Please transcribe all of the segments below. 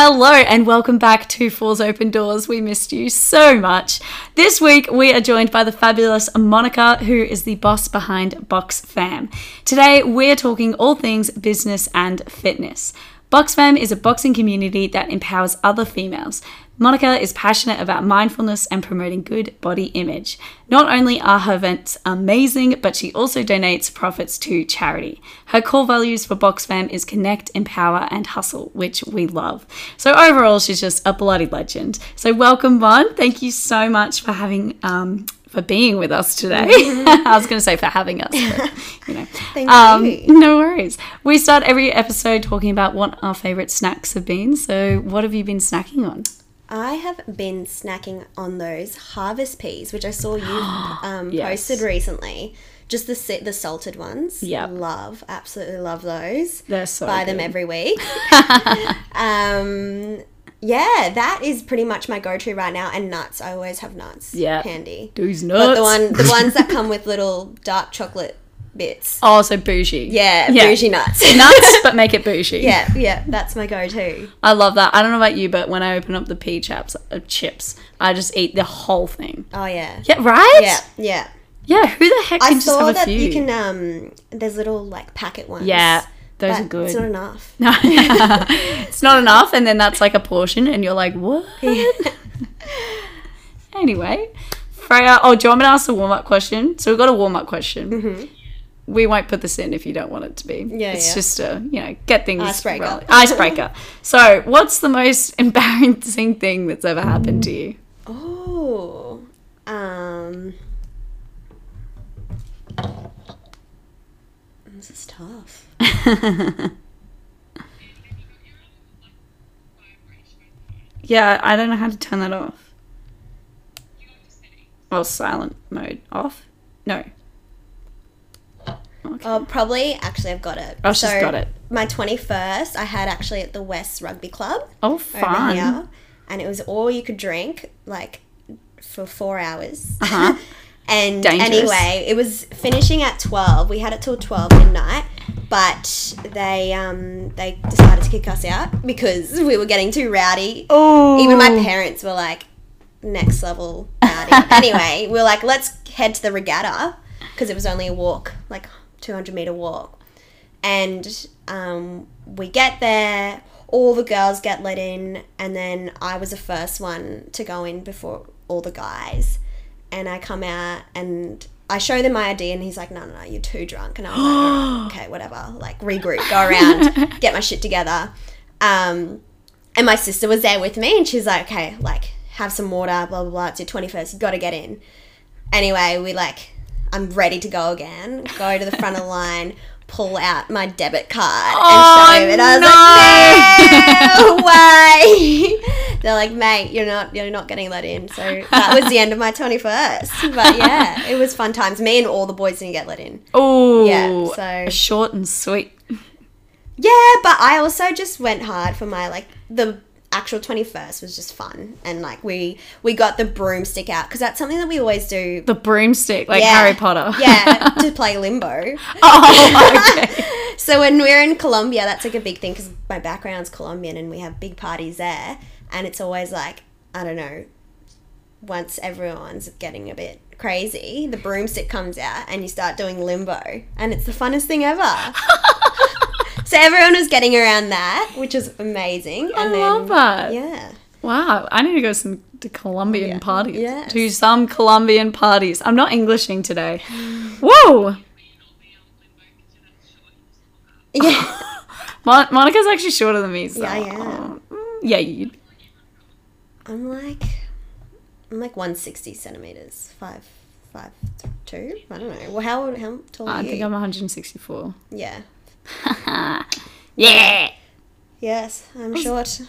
Hello and welcome back to Fours Open Doors. We missed you so much. This week we are joined by the fabulous Monica, who is the boss behind Box Fam. Today we're talking all things business and fitness. Box Fam is a boxing community that empowers other females. Monica is passionate about mindfulness and promoting good body image. Not only are her events amazing, but she also donates profits to charity. Her core values for Box Fam is connect, empower, and hustle, which we love. So overall, she's just a bloody legend. So welcome, Bon. Thank you so much for having um, for being with us today. I was going to say for having us, but you know. Thank Um, you. no worries. We start every episode talking about what our favorite snacks have been. So, what have you been snacking on? I have been snacking on those harvest peas, which I saw you um, Yes. posted recently. Just the the salted ones. Yep. Love, absolutely love those. They're so Buy them every week. um, yeah, that is pretty much my go-to right now. And nuts, I always have nuts. Yeah. handy. Those But nuts. the one, the ones that come with little dark chocolate bits. Oh, so bougie. Yeah, Yeah. bougie nuts. Nuts, but make it bougie. yeah, yeah, that's my go-to. I love that. I don't know about you, but when I open up the pea chaps, uh, chips, I just eat the whole thing. Oh yeah. Yeah, right? Yeah, yeah. Yeah, who the heck can I just saw have a that you can um there's little like packet ones. Yeah, those but are good. It's not enough. No, it's not enough, and then that's like a portion, and you're like, what? anyway, Freya. Oh, do you want me to ask a warm up question? So we've got a warm up question. We won't put this in if you don't want it to be. Yeah, it's yeah. just a you know get things Icebreaker. rolling. Icebreaker. so, what's the most embarrassing thing that's ever happened to you? Oh. Um This is tough. Yeah, I don't know how to turn that off. Well, silent mode off. No. Oh, probably actually I've got it. Oh, she's got it. My 21st I had actually at the West Rugby Club Oh, fun. here. And it was all you could drink like for 4 hours. Uh-huh. And Dangerous. anyway, it was finishing at twelve. We had it till twelve midnight, but they um they decided to kick us out because we were getting too rowdy. Oh, Even my parents were like, next level rowdy. anyway, we were like, let's head to the regatta because it was only a walk, like two hundred meter walk, and um, we get there. All the girls get let in, and then I was the first one to go in before all the guys and I come out and I show them my ID and he's like, no, no, no, you're too drunk. And I was like, "Oh, okay, whatever. Like regroup, go around, get my shit together. Um, and my sister was there with me and she's like, okay, like have some water, blah, blah, blah. It's your 21st. You got to get in. Anyway, we like, I'm ready to go again. Go to the front of the line, pull out my debit card Oh, and show him. And I was like, no way. They're like, mate, you're not, you're not getting let in. So that was the end of my 21st. But yeah, it was fun times. Me and all the boys didn't get let in. Oh, Yeah, so- short and sweet. Yeah, but I also just went hard for my like the actual 21st was just fun and like we we got the broomstick out because that's something that we always do The broomstick, like Yeah. Harry Potter. yeah to play limbo oh, okay. so when we're in Colombia that's like a big thing because my background's Colombian and we have big parties there and it's always like I don't know once everyone's getting a bit crazy the broomstick comes out and you start doing limbo and it's the funnest thing ever so everyone was getting around that which is amazing I and then love that. yeah Wow, I need to go some to Colombian Yeah. parties. Yes. To some Colombian parties. I'm not Englishing today. Whoa! yeah Mon- Monica's actually shorter than me. So. Yeah, I am. Mm, Yeah, you. I'm like I'm like 160 centimeters five five two I don't know well how how tall are I think I'm 164. yeah Yeah. yes I'm short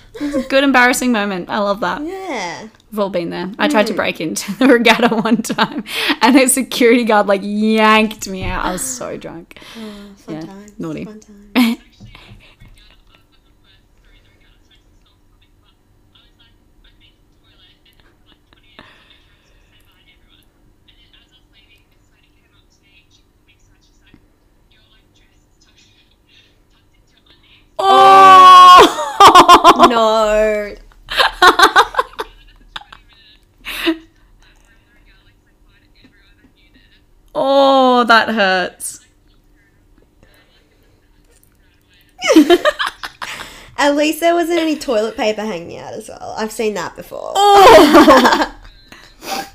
Good embarrassing moment. I love that. yeah We've all been there. I tried to mm. break into the regatta one time, and a security guard like yanked me out. I was so drunk. oh, fun Yeah, times naughty. fun Oh! no. Oh, that hurts. At least there wasn't any toilet paper hanging out as well. I've seen that before. Oh.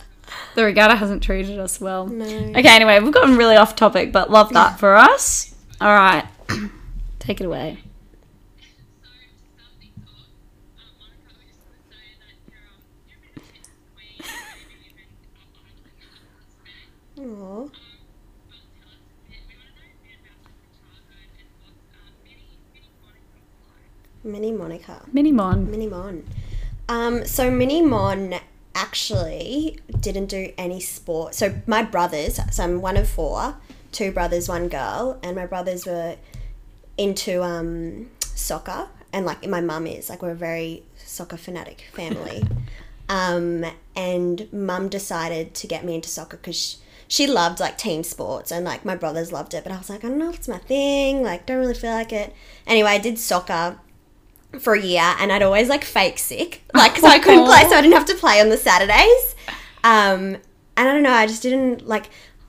the regatta hasn't treated us well. No. Okay, anyway, we've gotten really off topic, but love that for us. All right, take it away. Mini Monica. Mini Mon. Mini Mon. Um, so Mini Mon actually didn't do any sport. So my brothers, so I'm one of four, two brothers, one girl, and my brothers were into um, soccer, and like my mum is like we're a very soccer fanatic family. um, and mum decided to get me into soccer because. She, she loved like team sports and like my brothers loved it, but I was like, I don't know if it's my thing, like, don't really feel like it. Anyway, I did soccer for a year and I'd always like fake sick. Like, so I couldn't play, so I didn't have to play on the Saturdays. Um, and I don't know, I just didn't like,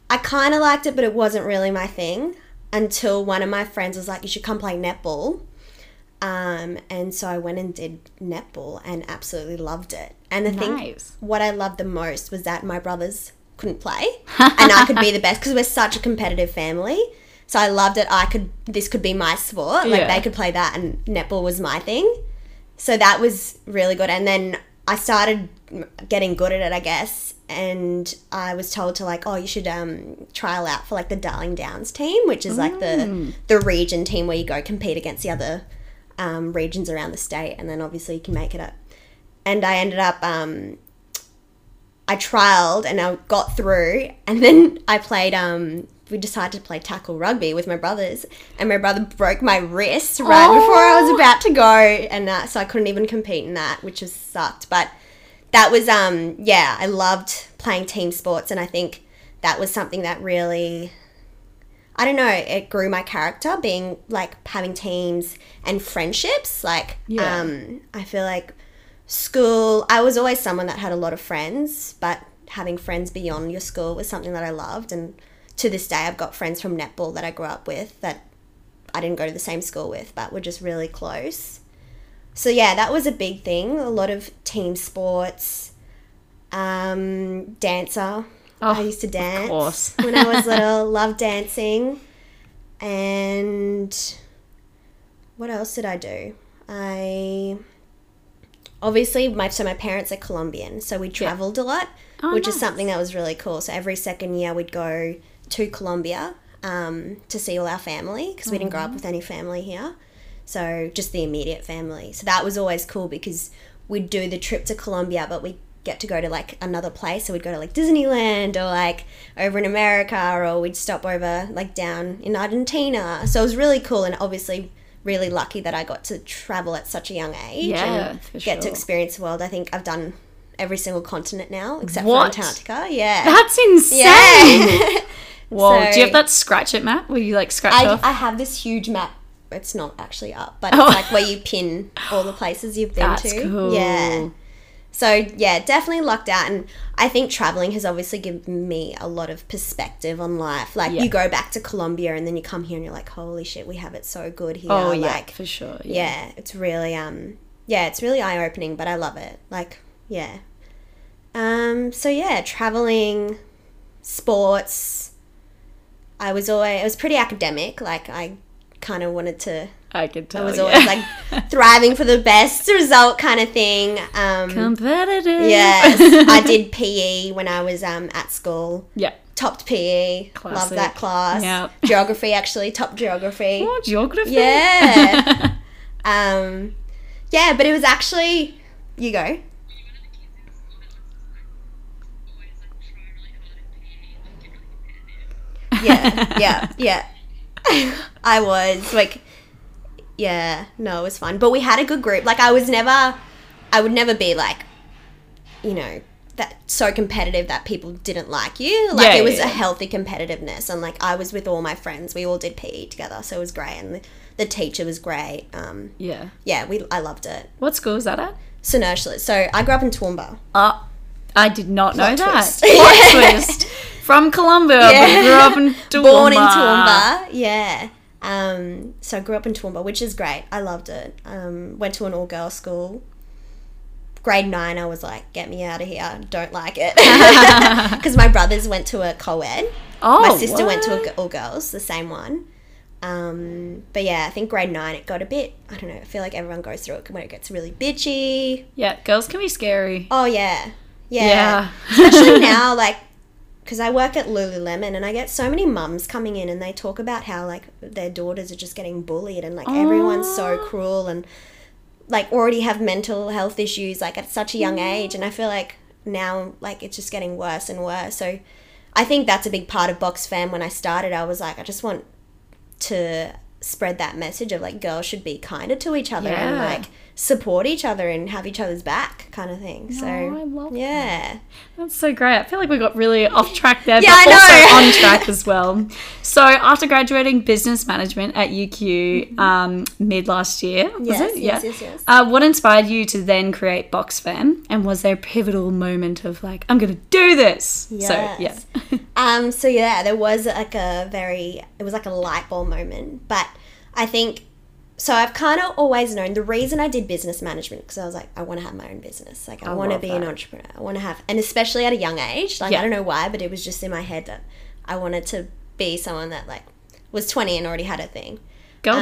I kind of liked it, but it wasn't really my thing until one of my friends was like, you should come play netball. Um, and so I went and did netball and absolutely loved it. And the thing, Nice. what I loved the most was that my brothers couldn't play and I could be the best because we're such a competitive family. So I loved it. I could, this could be my sport. Like Yeah. they could play that and netball was my thing. So that was really good. And then I started getting good at it, I guess. And I was told to like, oh, you should um, trial out for like the Darling Downs team, which is like the the region team where you go compete against the other um, regions around the state, and then obviously you can make it up. And I ended up, um, I trialed and I got through, and then I played. Um, we decided to play tackle rugby with my brothers, and my brother broke my wrist right before I was Oh. about to go, and uh, so I couldn't even compete in that, which was sucked. But that was, um, yeah, I loved playing team sports, and I think that was something that really I don't know, it grew my character being like having teams and friendships. Like, Yeah. um, I feel like school, I was always someone that had a lot of friends, but having friends beyond your school was something that I loved. And to this day, I've got friends from netball that I grew up with that I didn't go to the same school with, but were just really close. So, yeah, that was a big thing. A lot of team sports, um, dancer. I Oh, used to dance course. when I was little. Loved dancing, and what else did I do? I obviously my so my parents are Colombian, so we traveled a lot, Oh, which is something that was really cool. So every second year we'd go to Colombia um, to see all our family because we didn't grow up with any family here. So just the immediate family. So that was always cool because we'd do the trip to Colombia, but we get to go to like another place. So we'd go to like Disneyland or like over in America, or we'd stop over like down in Argentina. So it was really cool and obviously really lucky that I got to travel at such a young age Yeah, and get to experience the world. I think I've done every single continent now except What? for Antarctica. Yeah. That's insane. yeah. Whoa. Do you have that scratch it map where you like scratch I, off? I have this huge map. It's not actually up, but Oh. it's like where you pin all the places you've been That's to. cool. Yeah. So yeah, definitely lucked out, and I think traveling has obviously given me a lot of perspective on life. Like Yeah. you go back to Colombia, and then you come here, and you're like, "Holy shit, we have it so good here!" oh yeah, like for sure. yeah, it's really um yeah, it's really eye opening, but I love it. Like yeah. Um. So yeah, traveling, sports. I was always I was pretty academic. Like I kind of wanted to. I could tell. I was yeah. always like thriving for the best result kind of thing. Um, competitive. yes, I did PE when I was um at school. Yeah. Topped PE. Classic. Loved that class. Yep. Geography actually top geography. Oh, geography. Yeah. Um, yeah, but it was actually you go. Yeah, yeah, yeah. I was like, yeah, no, it was fun. But we had a good group. Like, I was never, I would never be like, you know, that so competitive that people didn't like you. Like Yeah, it was yeah, a healthy competitiveness, and like I was with all my friends. We all did PE together, so it was great, and the, the teacher was great. Um, Yeah. yeah, we I loved it. What school was that at? St Ursula's. So I grew up in Toowoomba. Uh, I did not know Plot that. twist. Plot twist. From Colombo, Yeah. grew up in Toowoomba. Born in Toowoomba, yeah. Um, so I grew up in Toowoomba, which is great. I loved it. Um, went to an all girls school. Grade nine, I was like, "Get me out of here! Don't like it." Because my brothers went to a co-ed. Oh, my sister went to what? all girls, the same one. Um, but yeah, I think grade nine it got a bit. I don't know. I feel like everyone goes through it when it gets really bitchy. Yeah, girls can be scary. Oh yeah, yeah. Yeah. Especially now, like, because I work at Lululemon and I get so many mums coming in and they talk about how like their daughters are just getting bullied and like everyone's so cruel and like already have mental health issues like at such a young mm. age and I feel like now like it's just getting worse and worse. So I think that's a big part of Box Fam. When I started, I was like, I just want to spread that message of like girls should be kinder to each other and like support each other and have each other's back kind of thing. So I love that. yeah. That's so great. I feel like we got really off track there, Yeah, but I know. also on track as well. So after graduating business management at UQ um, mid last year, was Yes, it? yes, yeah. yes, yes. Uh, what inspired you to then create Box Fam? And was there a pivotal moment of like, I'm going to do this? So yeah. Yes. Um, so yeah, there was like a very, it was like a light bulb moment. But I think, so I've kind of always known the reason I did business management because I was like, I want to have my own business. Like I, I want to be an entrepreneur. I want to have, and especially at a young age. Like Yeah. I don't know why, but it was just in my head that I wanted to be someone that like was 20 and already had a thing.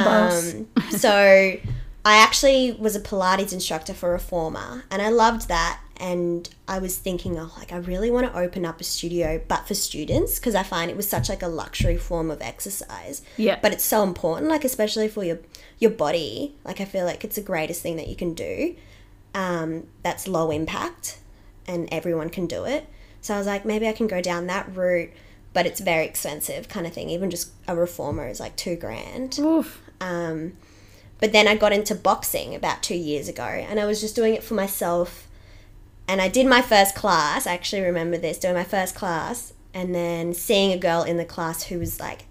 Boss. Um, so I actually was a Pilates instructor for Reformer, and I loved that. And I was thinking, oh, like I really want to open up a studio, but for students, because I find it was such like a luxury form of exercise. Yeah. But it's so important, like especially for your your body. Like I feel like it's the greatest thing that you can do. Um, that's low impact, and everyone can do it. So I was like, maybe I can go down that route, but it's very expensive, kind of thing. Even just a reformer is like two grand. Oof. Um, but then I got into boxing about two years ago, and I was just doing it for myself. And I did my first class. I actually remember this doing my first class, and then seeing a girl in the class who was like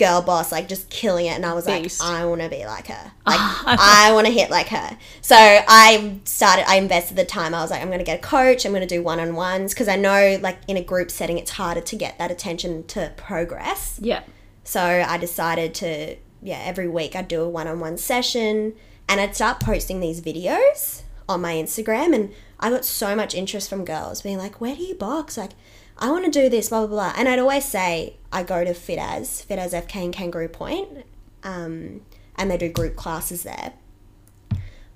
girl boss, like just killing it. And I was Beast. like, I want to be like her. Like I want to hit like her. So I started. I invested the time. I was like, I'm going to get a coach. I'm going to do one on ones because I know, like in a group setting, it's harder to get that attention to progress. Yeah. So I decided to, yeah, every week I'd do a one on one session and I'd start posting these videos on my Instagram. And I got so much interest from girls being like, where do you box? Like, I want to do this, blah, blah, blah. And I'd always say, I go to Fit As, Fit As FK and Kangaroo Point, um, and they do group classes there.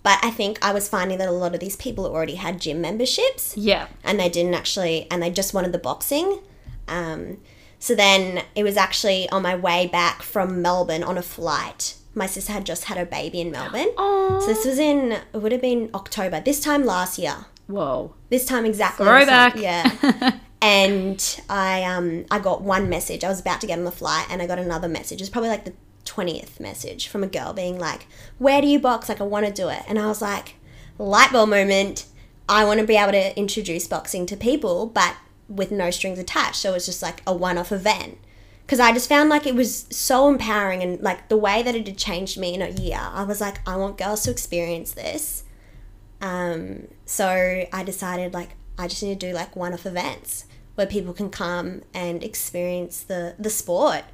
But I think I was finding that a lot of these people already had gym memberships Yeah. and they didn't actually and they just wanted the boxing um, so then it was actually on my way back from melbourne on a flight my sister had just had a baby in melbourne Oh. so this was in it would have been october this time last year Whoa. this time exactly Throwback. yeah and i um i got one message. I was about to get on the flight and i got another message. It's probably like the 20th message from a girl being like where do you box? Like i want to do it. And i was like light bulb moment. I want to be able to introduce boxing to people but with no strings attached. So it's just like a one-off event. Because i just found like it was so empowering and like the way that it had changed me in a year i was like i want girls to experience this. Um, so I decided like I just need to do like one-off events where people can come and experience the the sport.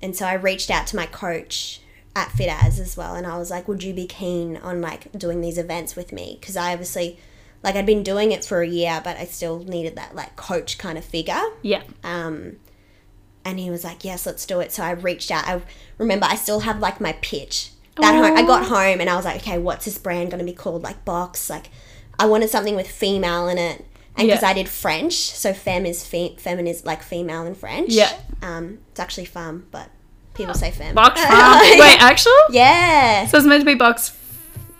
And so I reached out to my coach at FitAs as well, and I was like, "Would you be keen on like doing these events with me?" Because I obviously like I'd been doing it for a year, but I still needed that like coach kind of figure. Yeah. Um, and he was like, "Yes, let's do it." So I reached out. I remember I still have like my pitch. That home, I got home and I was like, "Okay, what's this brand going to be called?" Like box. Like I wanted something with female in it, and because Yeah. I did French, so femme is fe- is like female in French. Yeah. Um, it's actually femme, but people say femme. Box farm. Wait, actual? Yeah. So it's meant to be box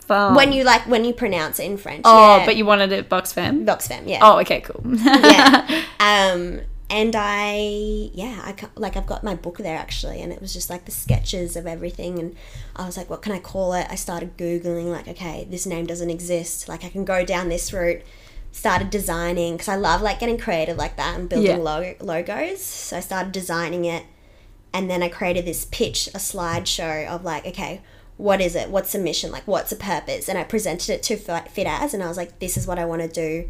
farm. When you like when you pronounce it in French. Oh, yeah. but you wanted it box fam? box femme. Yeah. Oh, okay, cool. yeah. Um, and I, yeah, I like I've got my book there actually, and it was just like the sketches of everything, and I was like, what can I call it? I started googling like, okay, this name doesn't exist. Like I can go down this route, started designing because I love like getting creative like that and building Yeah. lo- logos. So I started designing it, and then I created this pitch, a slideshow of like, okay, what is it? What's the mission? Like, what's the purpose? And I presented it to Fit As, and I was like, this is what I want to do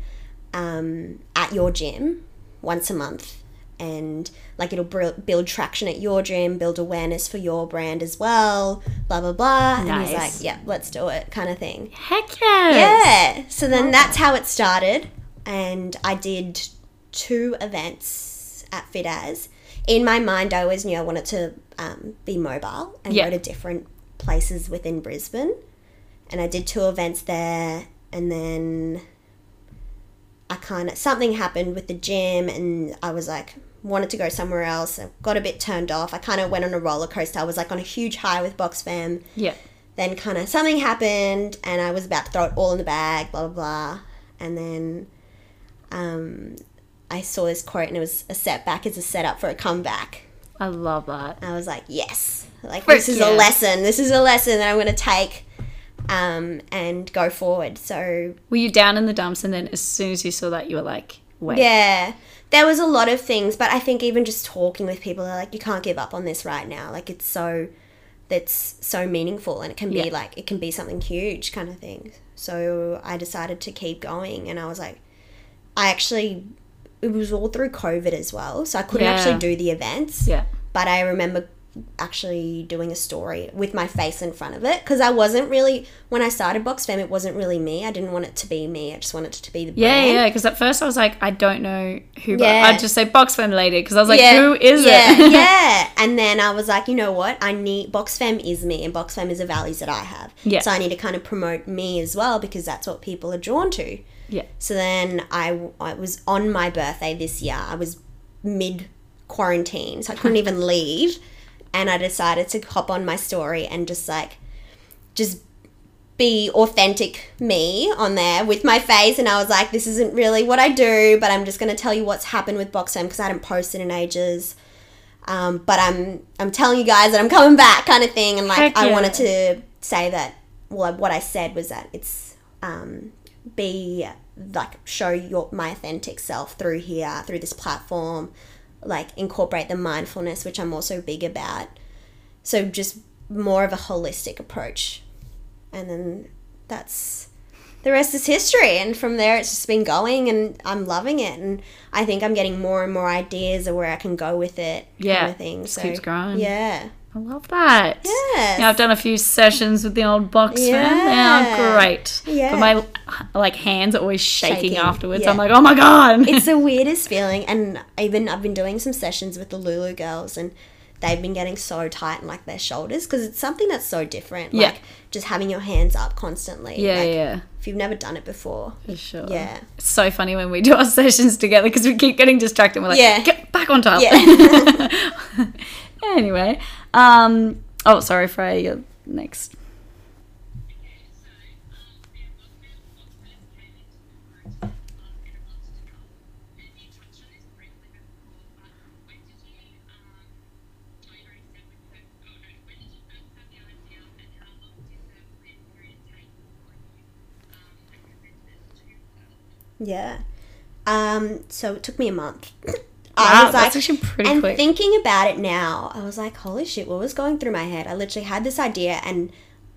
um, at your gym once a month. And like it'll br- build traction at your gym, build awareness for your brand as well, blah blah blah. And he's like, "Yeah, let's do it," kind of thing. Heck yes. Yeah. So then that's how it started. And I did two events at FitAs. In my mind, I always knew I wanted to um, be mobile and Yeah. go to different places within Brisbane. And I did two events there. And then I kind of, something happened with the gym. And I was like, wanted to go somewhere else. I got a bit turned off. I kind of went on a roller coaster. I was like on a huge high with Box Fam Yeah. then kind of something happened and I was about to throw it all in the bag, blah blah blah. And then um, I saw this quote and it was a setback is a setup for a comeback. I love that. I was like, yes, like Frick this is yeah. a lesson. This is a lesson that I'm going to take um, and go forward. So Were you down in the dumps and then as soon as you saw that you were like, wait. yeah, there was a lot of things, but I think even just talking with people, they're like, you can't give up on this right now. Like it's so that's so meaningful and it can be Yeah. like it can be something huge kind of thing. So I decided to keep going and I was like I actually it was all through COVID as well. So I couldn't Yeah. actually do the events. Yeah. But I remember actually doing a story with my face in front of it because I wasn't really when I started Box Fam it wasn't really me. I didn't want it to be me. I just wanted it to be the Yeah, brand. yeah, because at first I was like, I don't know who, Yeah. I'd just say Box Fam lady because I was like, Yeah, who is yeah, it? yeah. And then I was like, you know what? I need Box Fam is me, and Box Fam is the values that I have. Yeah. So I need to kind of promote me as well because that's what people are drawn to. Yeah. So then I, I was on my birthday this year. I was mid quarantine, so I couldn't even leave. And I decided to hop on my story and just like, just be authentic me on there with my face. And I was like, this isn't really what I do, but I'm just going to tell you what's happened with Box BoxFam because I hadn't posted in ages. Um, but I'm I'm telling you guys that I'm coming back, kind of thing. And like Heck I wanted to say that. Well, what I said was that it's um, be like show your my authentic self through here through this platform like incorporate the mindfulness which i'm also big about. So just more of a holistic approach. And then that's the rest is history. And from there it's just been going and i'm loving it. And i think i'm getting more and more ideas of where i can go with it Yeah, kind of thing. So keeps growing. yeah I love that. Yes. Yeah, I've done a few sessions with the old Box Fam. Yeah. Yeah, great. Yeah. But my like hands are always shaking, Shaking, afterwards. yeah. I'm like, oh my god. it's the weirdest feeling and even i've been doing some sessions with the lulu girls and they've been getting so tight in like their shoulders because it's something that's so different Yeah. like just having your hands up constantly yeah, like, yeah, if you've never done it before for sure. yeah It's so funny when we do our sessions together because we keep getting distracted. We're like, Yeah. get back on top. Yeah. anyway, um, oh, sorry, Freya, you're next. yeah um so it took me a month Wow, that's actually pretty and quick. thinking about it now i was like holy shit what was going through my head i literally had this idea and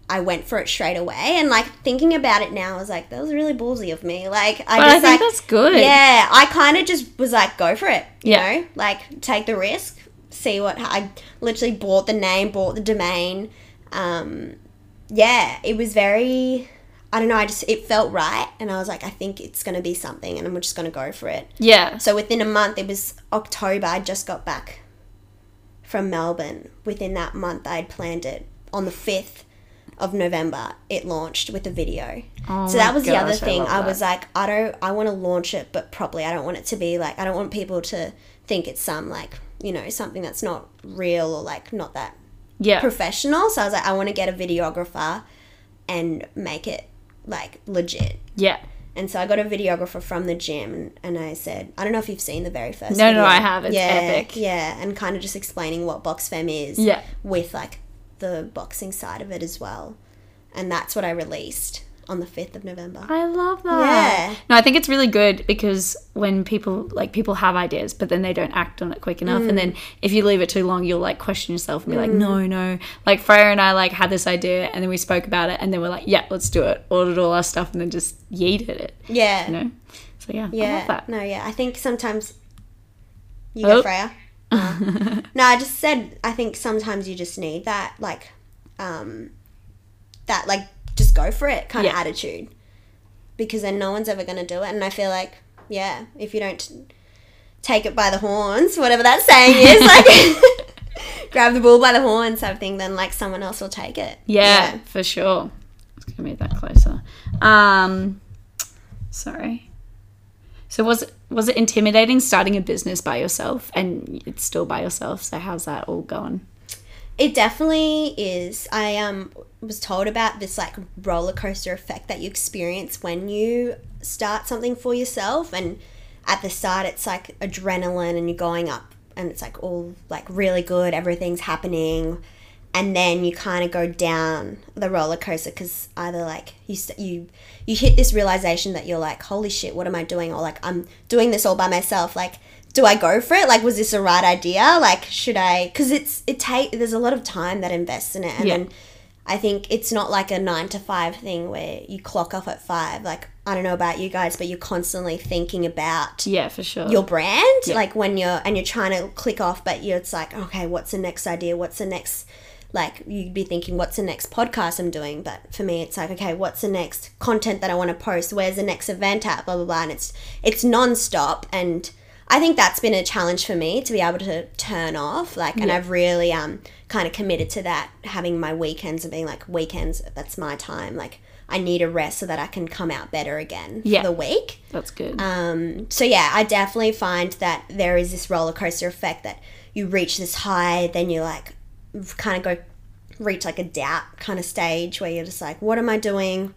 I went for it straight away, and like thinking about it now, I was like, that was really ballsy of me. Like, I But I think like, that's good. Yeah, I kind of just was like, go for it. You Yeah. know, like take the risk, see what I literally bought the name, bought the domain. Um, yeah, it was very. I don't know. I just it felt right, and I was like, I think it's gonna be something, and I'm just gonna go for it. Yeah. So within a month, it was October. I just got back from Melbourne. Within that month, I had planned it on the fifth of November. It launched with a video. Oh so that was the other gosh, I thing. I, was like, I don't. I want to launch it, but properly. I don't want it to be like. I don't want people to think it's some like you know something that's not real or like not that Yeah. professional. So I was like, I want to get a videographer and make it like legit. yeah. And so I got a videographer from the gym, and I said, I don't know if you've seen the very first. No, no. I have. It's yeah, epic. Yeah, and kind of just explaining what box fem is. Yeah. With like the boxing side of it as well, and that's what I released. On the 5th of November. I love that. Yeah. No, I think it's really good because when people like people have ideas, but then they don't act on it quick enough, and then if you leave it too long, you'll like question yourself and be like, no, no. Like Freya and I like had this idea, and then we spoke about it, and then we're like, yeah, let's do it. Ordered all our stuff, and then just yeeted it. Yeah. You know. So yeah, Yeah. No, yeah. I think sometimes you Oh. go Freya. Uh, no, I just said I think sometimes you just need that like um that like just go for it kind of attitude. Because then no one's ever going to do it and I feel like yeah, if you don't t- take it by the horns, whatever that saying is, like grab the bull by the horns type thing, then like someone else will take it. Yeah, for sure. It's gonna move that closer. Um, sorry. So was it was it intimidating starting a business by yourself, and it's still by yourself? So how's that all going? It definitely is. I um was told about this like roller coaster effect that you experience when you start something for yourself and at the start it's like adrenaline and you're going up and it's like all like really good, everything's happening and then you kind of go down the roller coaster because either like you st- you you hit this realization that you're like holy shit what am i doing? or like i'm doing this all by myself. Like do i go for it? Like was this a right idea? Like should i because it's it take there's a lot of time that invests in it and Yeah. then i think it's not like a nine to five thing where you clock off at five. Like i don't know about you guys but you're constantly thinking about Yeah, for sure. your brand like when you're and you're trying to click off but you're it's like okay what's the next idea? What's the next like you'd be thinking what's the next podcast i'm doing? But for me it's like okay what's the next content that i want to post? Where's the next event at? Blah blah blah. And it's it's non-stop and i think that's been a challenge for me to be able to turn off like and i've really um kind of committed to that having my weekends and being like weekends that's my time like i need a rest so that i can come out better again Yeah. for the week That's good. um, so yeah, I definitely find that there is this roller coaster effect that you reach this high, then you like kind of go reach like a doubt kind of stage where you're just like, what am I doing?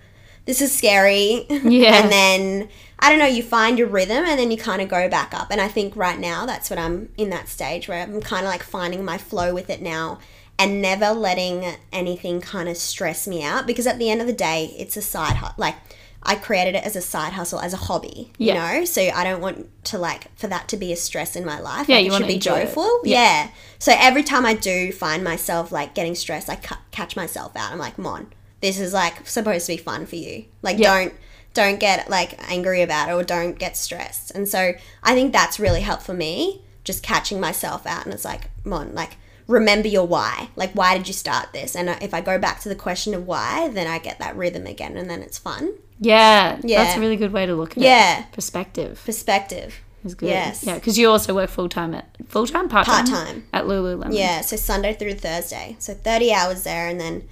This is scary. Yeah. and then I don't know, you find your rhythm and then you kind of go back up. And I think right now that's what I'm in that stage where I'm kind of like finding my flow with it now and never letting anything kind of stress me out because at the end of the day, it's a side hustle. Like I created it as a side hustle, as a hobby, you know? So I don't want to like for that to be a stress in my life. Yeah, Like, you wanna be enjoy it. joyful. Yeah. Yeah. So every time I do find myself like getting stressed, I ca- catch myself out. I'm like, Mon, this is like supposed to be fun for you. Like, Yeah. don't don't get like angry about it or don't get stressed. And so I think that's really helped for me, just catching myself out. And it's like, Mon, like remember your why. Like, why did you start this? And uh, if I go back to the question of why, then I get that rhythm again, and then it's fun. yeah, Yeah. that's a really good way to look at it. Yeah. Perspective Perspective. is good. Yes. Yeah, because you also work full time at full time, part time, Part-time. at Lululemon. Yeah, so Sunday through Thursday. So 30 hours there and then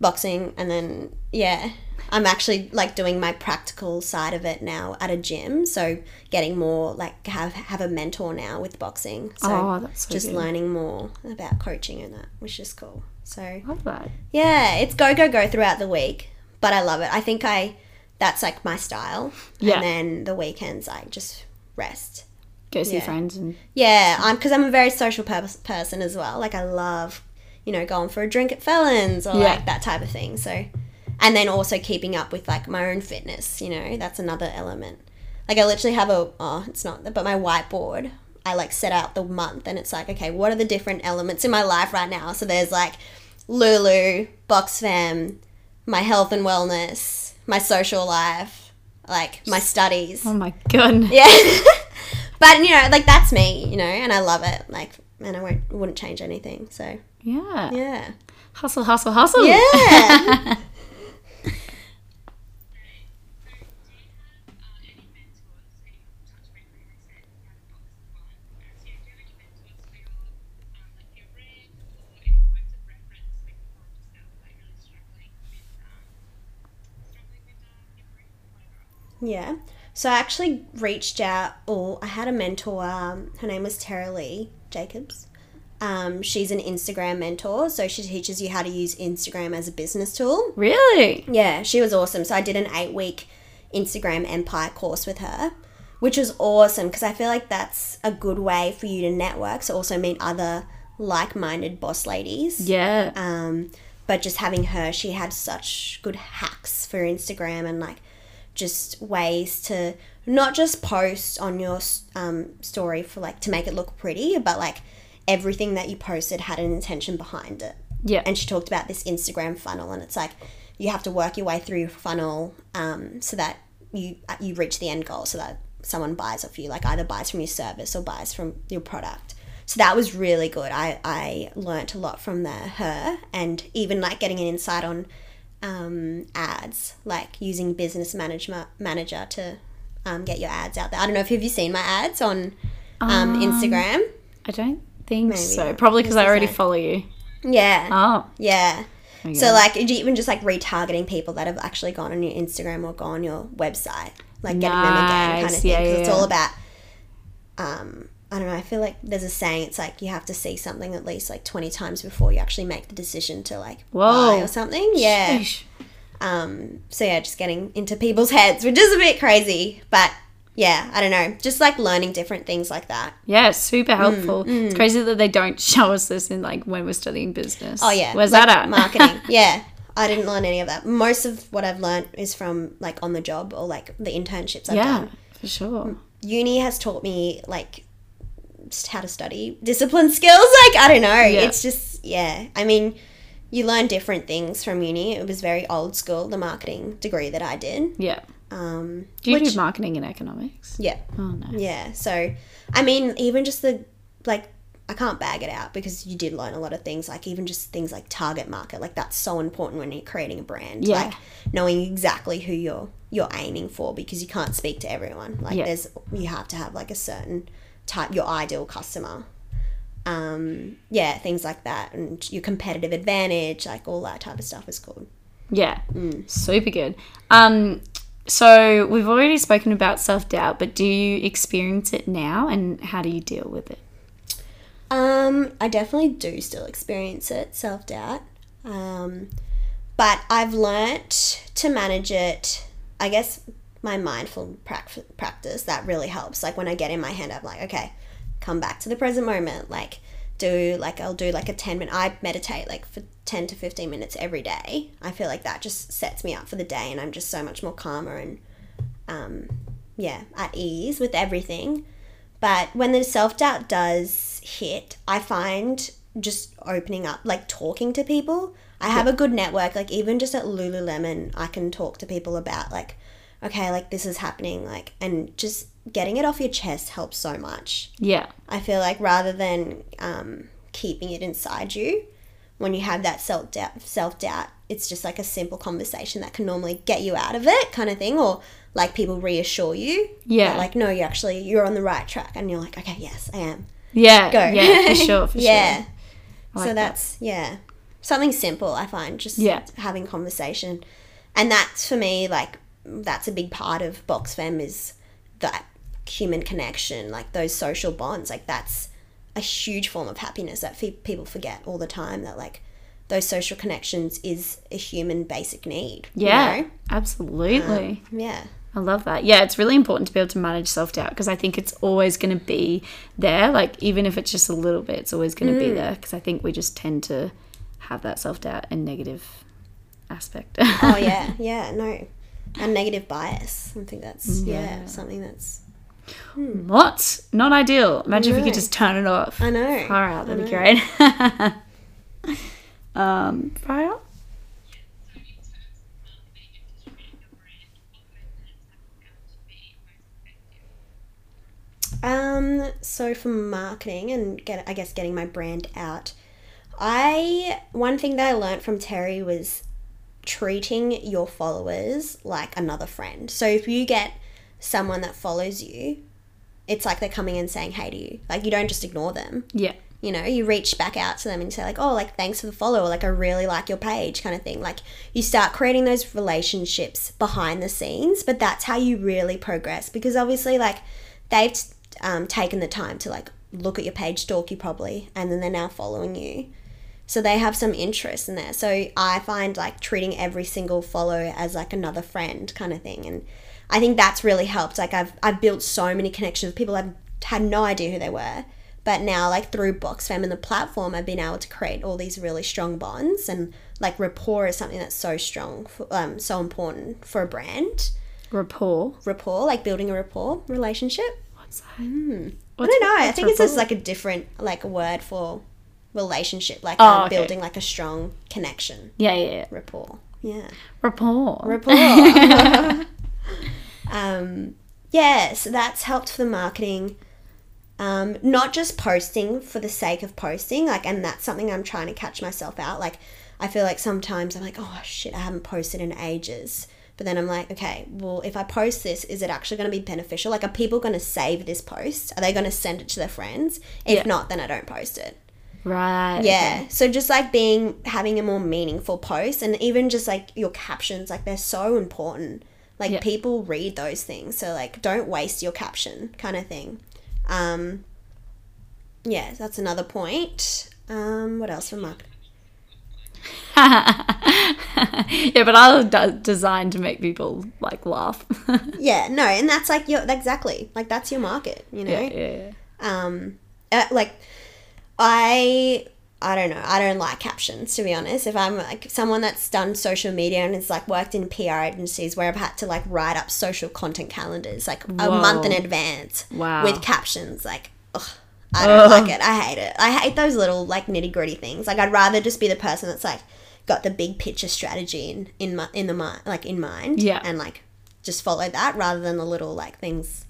boxing and then yeah. I'm actually like doing my practical side of it now at a gym, so getting more like have have a mentor now with boxing. So Oh, that's so just good. learning more about coaching and that, which is cool. So Love that. yeah, it's go go go throughout the week, but I love it. I think I that's like my style. Yeah. And then the weekends I just rest. Go see Yeah. friends and Yeah, I'm because I'm a very social pers- person as well. Like I love, you know, going for a drink at Felons or Yeah. like that type of thing. So, and then also keeping up with like my own fitness. You know, that's another element. Like I literally have a oh, it's not but my whiteboard. I like set out the month and it's like okay, what are the different elements in my life right now? So there's like Lulu, Box Fam, my health and wellness, my social life, like my studies. oh my god. Yeah. but you know, like that's me, you know, and I love it. Like and I won't wouldn't change anything. So Yeah. yeah. Hustle, hustle, hustle. Yeah. Yeah. So I actually reached out, or I had a mentor. Um, her name was Tara Lee Jacobs. Um, she's an Instagram mentor, so she teaches you how to use Instagram as a business tool. Really? Yeah, she was awesome. So I did an eight week Instagram Empire course with her, which was awesome because I feel like that's a good way for you to network. So also meet other like minded boss ladies Yeah. um, but just having her, she had such good hacks for Instagram and like just ways to not just post on your um, story for like to make it look pretty, but like everything that you posted had an intention behind it. Yeah. And she talked about this Instagram funnel, and it's like you have to work your way through your funnel um, so that you you reach the end goal, so that someone buys off you, like either buys from your service or buys from your product. So that was really good. I I learnt a lot from the, her, and even like getting an insight on um, ads, like using business management manager to um, get your ads out there. I don't know if have you seen my ads on um, Instagram. I don't think Maybe so. not. Probably because I already follow you. Yeah, Oh. yeah. okay. So like even just like retargeting people that have actually gone on your Instagram or gone on your website, like getting them again, kind of thing. Yeah, Because yeah, it's all about. Um, I don't know. I feel like there's a saying. It's like you have to see something at least like twenty times before you actually make the decision to like Whoa. buy or something. Yeah. Sheesh. Um. So yeah, just getting into people's heads, which is a bit crazy, but yeah, I don't know. Just like learning different things like that. Yeah, super helpful. It's crazy that they don't show us this in like when we're studying business. Oh yeah, Where's like that at? marketing. yeah, I didn't learn any of that. Most of what I've learned is from like on the job or like the internships I've yeah, done. for sure. Uni has taught me like how to study discipline skills. Like I don't know. It's just yeah. I mean, you learn different things from uni. It was very old school, the marketing degree that I did. Yeah. Um, Do you which- do marketing and economics? yeah, Oh no. yeah. So, I mean, even just the like, I can't bag it out because you did learn a lot of things. Like even just things like target market, like that's so important when you're creating a brand. Yeah. Like knowing exactly who you're you're aiming for because you can't speak to everyone. Like Yeah. there's you have to have like a certain type, your ideal customer. Um, yeah, things like that, and your competitive advantage, like all that type of stuff is cool. Yeah. Mm. Super good. Um, so we've already spoken about self doubt, but do you experience it now, and how do you deal with it? Um, I definitely do still experience it, self doubt. Um, but I've learnt to manage it. I guess my mindful prac- practice that really helps. Like when I get in my head, I'm like, okay, come back to the present moment. Like do like I'll do like a ten minute. I meditate like for ten to fifteen minutes every day. I feel like that just sets me up for the day, and I'm just so much more calmer and um, yeah, at ease with everything. But when the self doubt does hit, I find just opening up, like talking to people. I have a good network. Like even just at Lululemon, I can talk to people about like, okay, like this is happening, like, and just getting it off your chest helps so much. Yeah. I feel like rather than um, keeping it inside you, when you have that self doubt, self doubt, it's just like a simple conversation that can normally get you out of it, kind of thing, or like people reassure you. Yeah. like no, you actually you're on the right track, and you're like, okay, yes, I am. Yeah. Go. Yeah. For sure. For yeah. sure. Like so that. that's yeah, something simple. I find just Yeah. having conversation, and that's for me like that's a big part of Box Fem is that human connection, like those social bonds. Like that's a huge form of happiness that fe- people forget all the time. That like those social connections is a human basic need. you Yeah. know? Absolutely. Um, yeah. I love that. Yeah, it's really important to be able to manage self doubt because I think it's always going to be there. Like, even if it's just a little bit, it's always going to be mm. there because I think we just tend to have that self doubt and negative aspect. Oh yeah. Yeah. No. And negative bias. I think that's yeah, Yeah. something that's what? Not ideal. Imagine if you could just turn it off. I know. Far out, that'd be great. um, far out? Um, so for marketing and get I guess getting my brand out, I one thing that I learned from Terry was treating your followers like another friend. So if you get someone that follows you, it's like they're coming and saying hey to you. Like you don't just ignore them. Yeah. You know, you reach back out to them and say like, "Oh, like thanks for the follow," or like I really like your page, kind of thing. Like you start creating those relationships behind the scenes, but that's how you really progress because obviously, like they've um, taken the time to like look at your page, stalk you probably, and then they're now following you. So they have some interest in there. So I find like treating every single follow as like another friend kind of thing. And I think that's really helped. Like I've I've built so many connections with people I've had no idea who they were. But now, like through BoxFam and the platform, I've been able to create all these really strong bonds, and like rapport is something that's so strong, for, um, so important for a brand. Rapport. Rapport, like building a rapport relationship. What's that? I don't know. I what's think it's just like a different like word for relationship, like Oh, um, okay. building like a strong connection, Yeah, yeah, yeah. rapport. Yeah. Rapport. rapport. um, yeah, so that's helped for the marketing. Um, not just posting for the sake of posting, like, and that's something I'm trying to catch myself out. Like, I feel like sometimes I'm like, oh shit, I haven't posted in ages. But then I'm like, okay, well, if I post this, is it actually going to be beneficial? Like, are people going to save this post? Are they going to send it to their friends? If Yeah. not, then I don't post it. Right. Yeah. So just like being having a more meaningful post and even just like your captions, like they're so important. Like Yeah. people read those things. So like don't waste your caption kind of thing. Um yeah, that's another point. Um what else for marketing? yeah, but I was d- designed to make people like laugh. Yeah, no, and that's like your exactly. Like that's your market, you know? yeah, yeah, yeah. um uh, like i i don't know. I don't like captions to be honest. If i'm like someone that's done social media and has like worked in pr agencies where i've had to like write up social content calendars like a month in advance Wow. with captions like ugh, i don't like it. I hate it. I hate those little like nitty gritty things. Like i'd rather just be the person that's like got the big picture strategy in in my in the mind like in mind Yeah. and like just follow that rather than the little like things.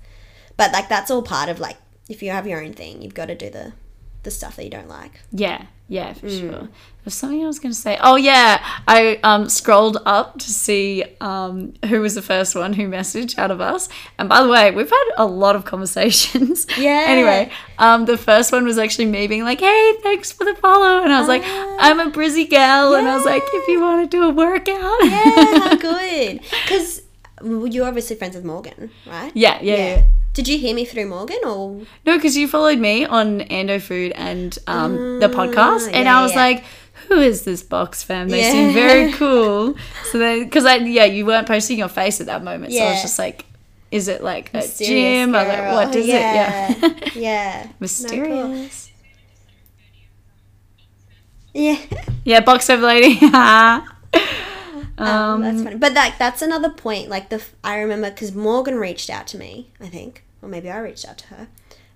But like that's all part of like if you have your own thing, you've got to do the the stuff that you don't like. Yeah, yeah, for Mm. sure. There's something I was going to say. Oh yeah, I um scrolled up to see um who was the first one who messaged out of us. And by the way, we've had a lot of conversations. Yeah. Anyway, um the first one was actually me being like, "Hey, thanks for the follow," and I was like, Ah. "I'm a Brizzy gal," and I was like, "If you want to do a workout." Yeah, how good. Because you're obviously friends with Morgan, right? yeah, yeah, yeah. Did you hear me through Morgan or? No, because you followed me on Ando Food and um, the podcast, and yeah, I was yeah. like, "Who is this box fam? They Yeah. seem very cool." So then, because I yeah, you weren't posting your face at that moment, so I was just like, "Is it like a Mysterious gym?" I was like, "What is yeah. it?" Yeah, yeah. mysterious. Yeah. Yeah, box fam lady. um, Um, that's funny. But like that's another point. Like the I remember because Morgan reached out to me. I think, or maybe I reached out to her,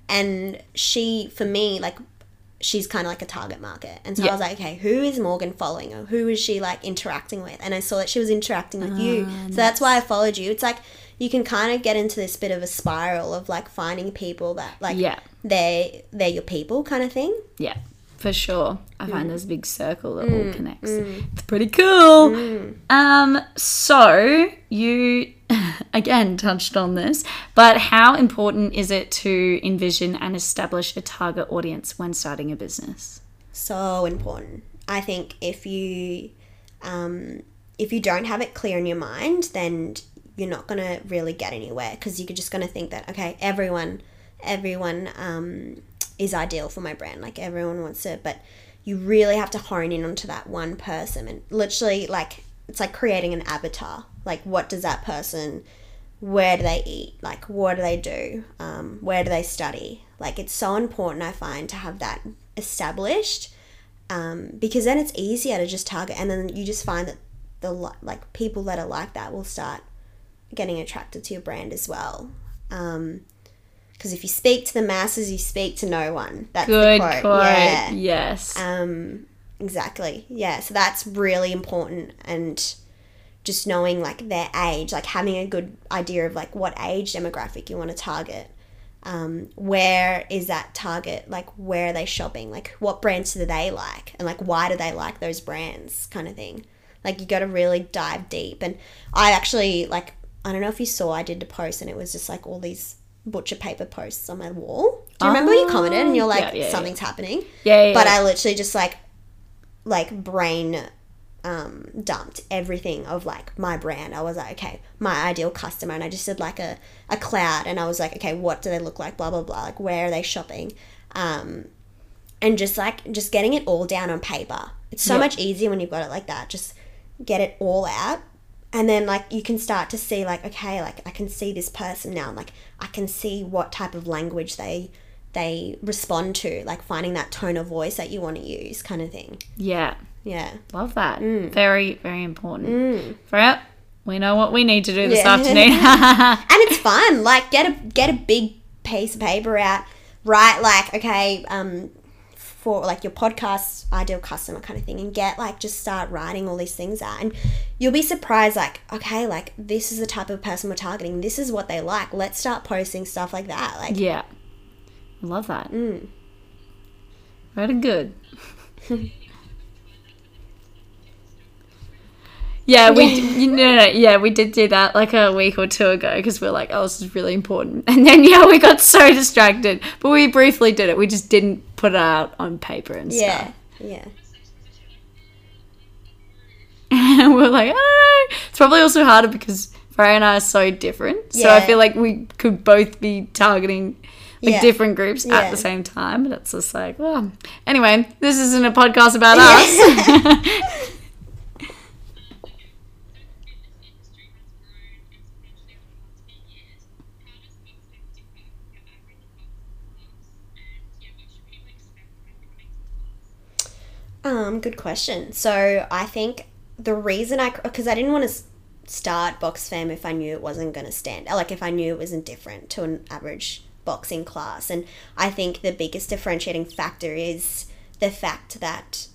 and she for me like she's kind of like a target market. And so Yeah. I was like, okay, who is Morgan following or who is she like interacting with? And I saw that she was interacting with you. Ah, So that's why I followed you. It's like you can kind of get into this bit of a spiral of like finding people that like Yeah. they they're your people kind of thing. yeah, for sure. I Mm. find there's a big circle that all connects. It's pretty cool. Mm. Um, so you again touched on this, but how important is it to envision and establish a target audience when starting a business? so important. I think if you um, if you don't have it clear in your mind, then you're not gonna really get anywhere because you're just gonna think that okay, everyone, everyone um, is ideal for my brand. Like everyone wants it, but you really have to hone in onto that one person and literally like it's like creating an avatar. Like what does that person where do they eat like what do they do um, where do they study like it's so important i find to have that established um, because then it's easier to just target and then you just find that the like people that are like that will start getting attracted to your brand as well because if you speak to the masses you speak to no one that's Good the quote, quote. yeah Yes. um, exactly. Yeah. So that's really important, and just knowing like their age, like having a good idea of like what age demographic you want to target. Um, where is that target? Like, where are they shopping? Like, what brands do they like? And like, why do they like those brands? Kind of thing. Like, you got to really dive deep. And I actually like, I don't know if you saw, I did a post, and it was just like all these butcher paper posts on my wall. Do you remember you commented and you're like, Ah, Yeah, yeah, yeah. something's happening? yeah, yeah, but yeah. I literally just like like brain um dumped everything of like my brand. I was like, okay, my ideal customer and I just did like a, a cloud and I was like, okay, what do they look like? Blah blah blah. Like where are they shopping? Um and just like just getting it all down on paper. It's so Yeah. much easier when you've got it like that. Just get it all out and then like you can start to see like okay like i can see this person now like i can see what type of language they they respond to, like finding that tone of voice that you want to use, kind of thing. Yeah. Yeah. Love that. Mm. Very, very important. Right. We know what we need to do this Yeah. afternoon. and it's fun. Like get a get a big piece of paper out, write like okay, um, for like your podcast ideal customer kind of thing, and get like just start writing all these things out, and you'll be surprised. Like okay, like this is the type of person we're targeting. This is what they like. Let's start posting stuff like that. Like yeah. Love that. Mm. Very good. yeah, we you know, no, yeah we did do that like a week or two ago because we are like, oh, this is really important, and then yeah, we got so distracted, but we briefly did it. We just didn't put it out on paper and yeah, stuff. yeah, and we're like, I don't know. It's probably also harder because Freya and I are so different. So I feel like we could both be targeting like Yeah. different groups Yeah. at the same time. But it's just like, well, anyway, this isn't a podcast about us. Um, good question. So I think the reason I because I didn't want to start box fam if I knew it wasn't going to stand like if I knew it wasn't different to an average boxing class, and I think the biggest differentiating factor is the fact that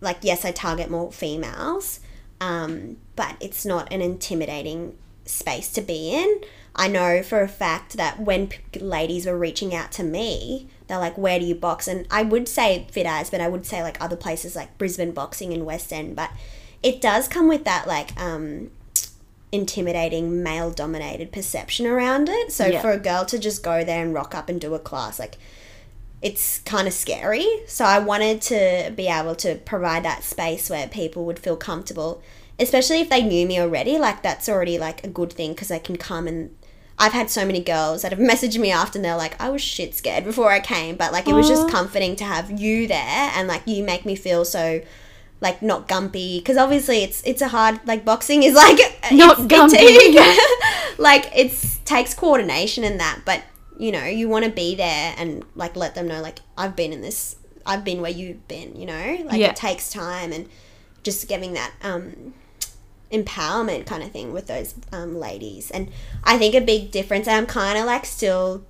like yes I target more females, um, but it's not an intimidating space to be in. I know for a fact that when p- ladies were reaching out to me, they're like, "Where do you box?" And I would say Fit As, but I would say like other places like Brisbane Boxing and West End. But it does come with that like um, intimidating male-dominated perception around it. So Yeah. for a girl to just go there and rock up and do a class, like it's kind of scary. So I wanted to be able to provide that space where people would feel comfortable, especially if they knew me already. Like that's already like a good thing because I can come and I've had so many girls that have messaged me after and they're like, I was shit scared before I came, but like it was just comforting to have you there and like you make me feel so like not gumpy because obviously it's it's a hard like boxing is like Not gumpy. like it's takes coordination and that but you know you want to be there and like let them know like I've been in this I've been where you've been you know like Yeah. it takes time and just giving that um empowerment kind of thing with those um, ladies. And I think a big difference I'm kind of like still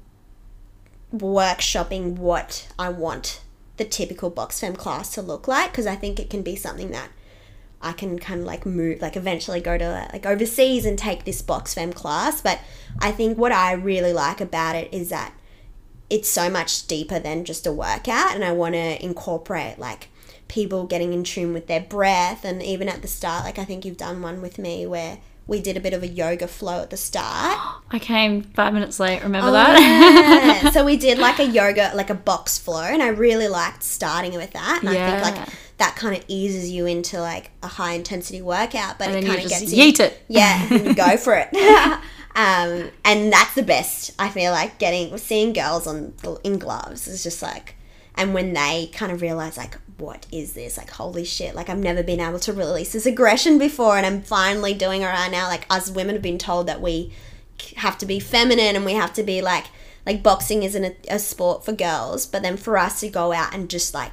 workshopping what I want the typical Box Fam class to look like because I think it can be something that I can kind of like move like eventually go to like overseas and take this Box Fam class. But I think what I really like about it is that it's so much deeper than just a workout and I want to incorporate like people getting in tune with their breath and even at the start like I think you've done one with me where we did a bit of a yoga flow at the start I came five minutes late. Remember Oh, that? yeah. so we did like a yoga, like a box flow, and I really liked starting with that. And I think like that kind of eases you into like a high intensity workout, but and it kind of gets yeet you, it. yeah, you go for it. um, and that's the best. I feel like getting seeing girls on in gloves is just like, and when they kind of realize like, what is this? Like, holy shit! Like, I've never been able to release this aggression before, and I'm finally doing it right now. Like, us women have been told that we have to be feminine and we have to be like like boxing isn't a, a sport for girls but then for us to go out and just like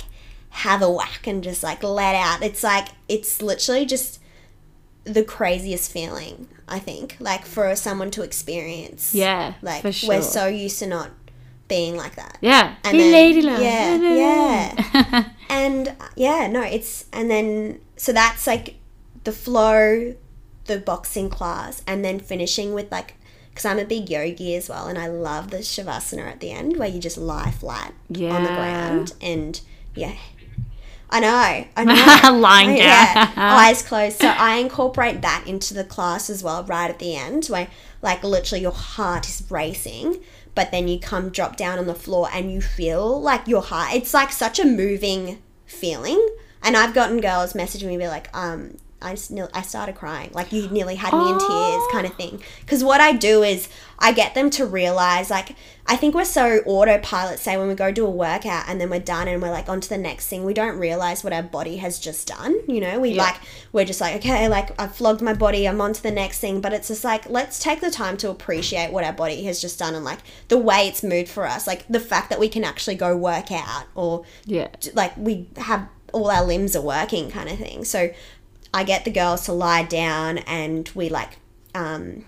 have a whack and just like let out it's like it's literally just the craziest feeling i think like for someone to experience Yeah, like sure. we're so used to not being like that yeah. and Be ladylike. yeah, yeah. and yeah no it's and then so that's like the flow the boxing class and then finishing with like because i'm a big yogi as well and i love the shavasana at the end where you just lie flat on the ground and yeah i know i know Lying down. yeah, eyes closed. So I incorporate that into the class as well, right at the end, where like literally your heart is racing, but then you come drop down on the floor and you feel like your heart. It's like such a moving feeling. And I've gotten girls messaging me be like, um, I, nearly- I started crying. Like you nearly had me in tears, kind of oh. thing. Because what I do is I get them to realize, like, I think we're so autopilot, say, when we go do a workout and then we're done and we're like on to the next thing, we don't realize what our body has just done. You know, we Yeah. like, we're just like, okay, like I've flogged my body, I'm on to the next thing. But it's just like, let's take the time to appreciate what our body has just done and like the way it's moved for us. Like the fact that we can actually go work out or Yeah. like we have all our limbs are working kind of thing. So I get the girls to lie down and we like um,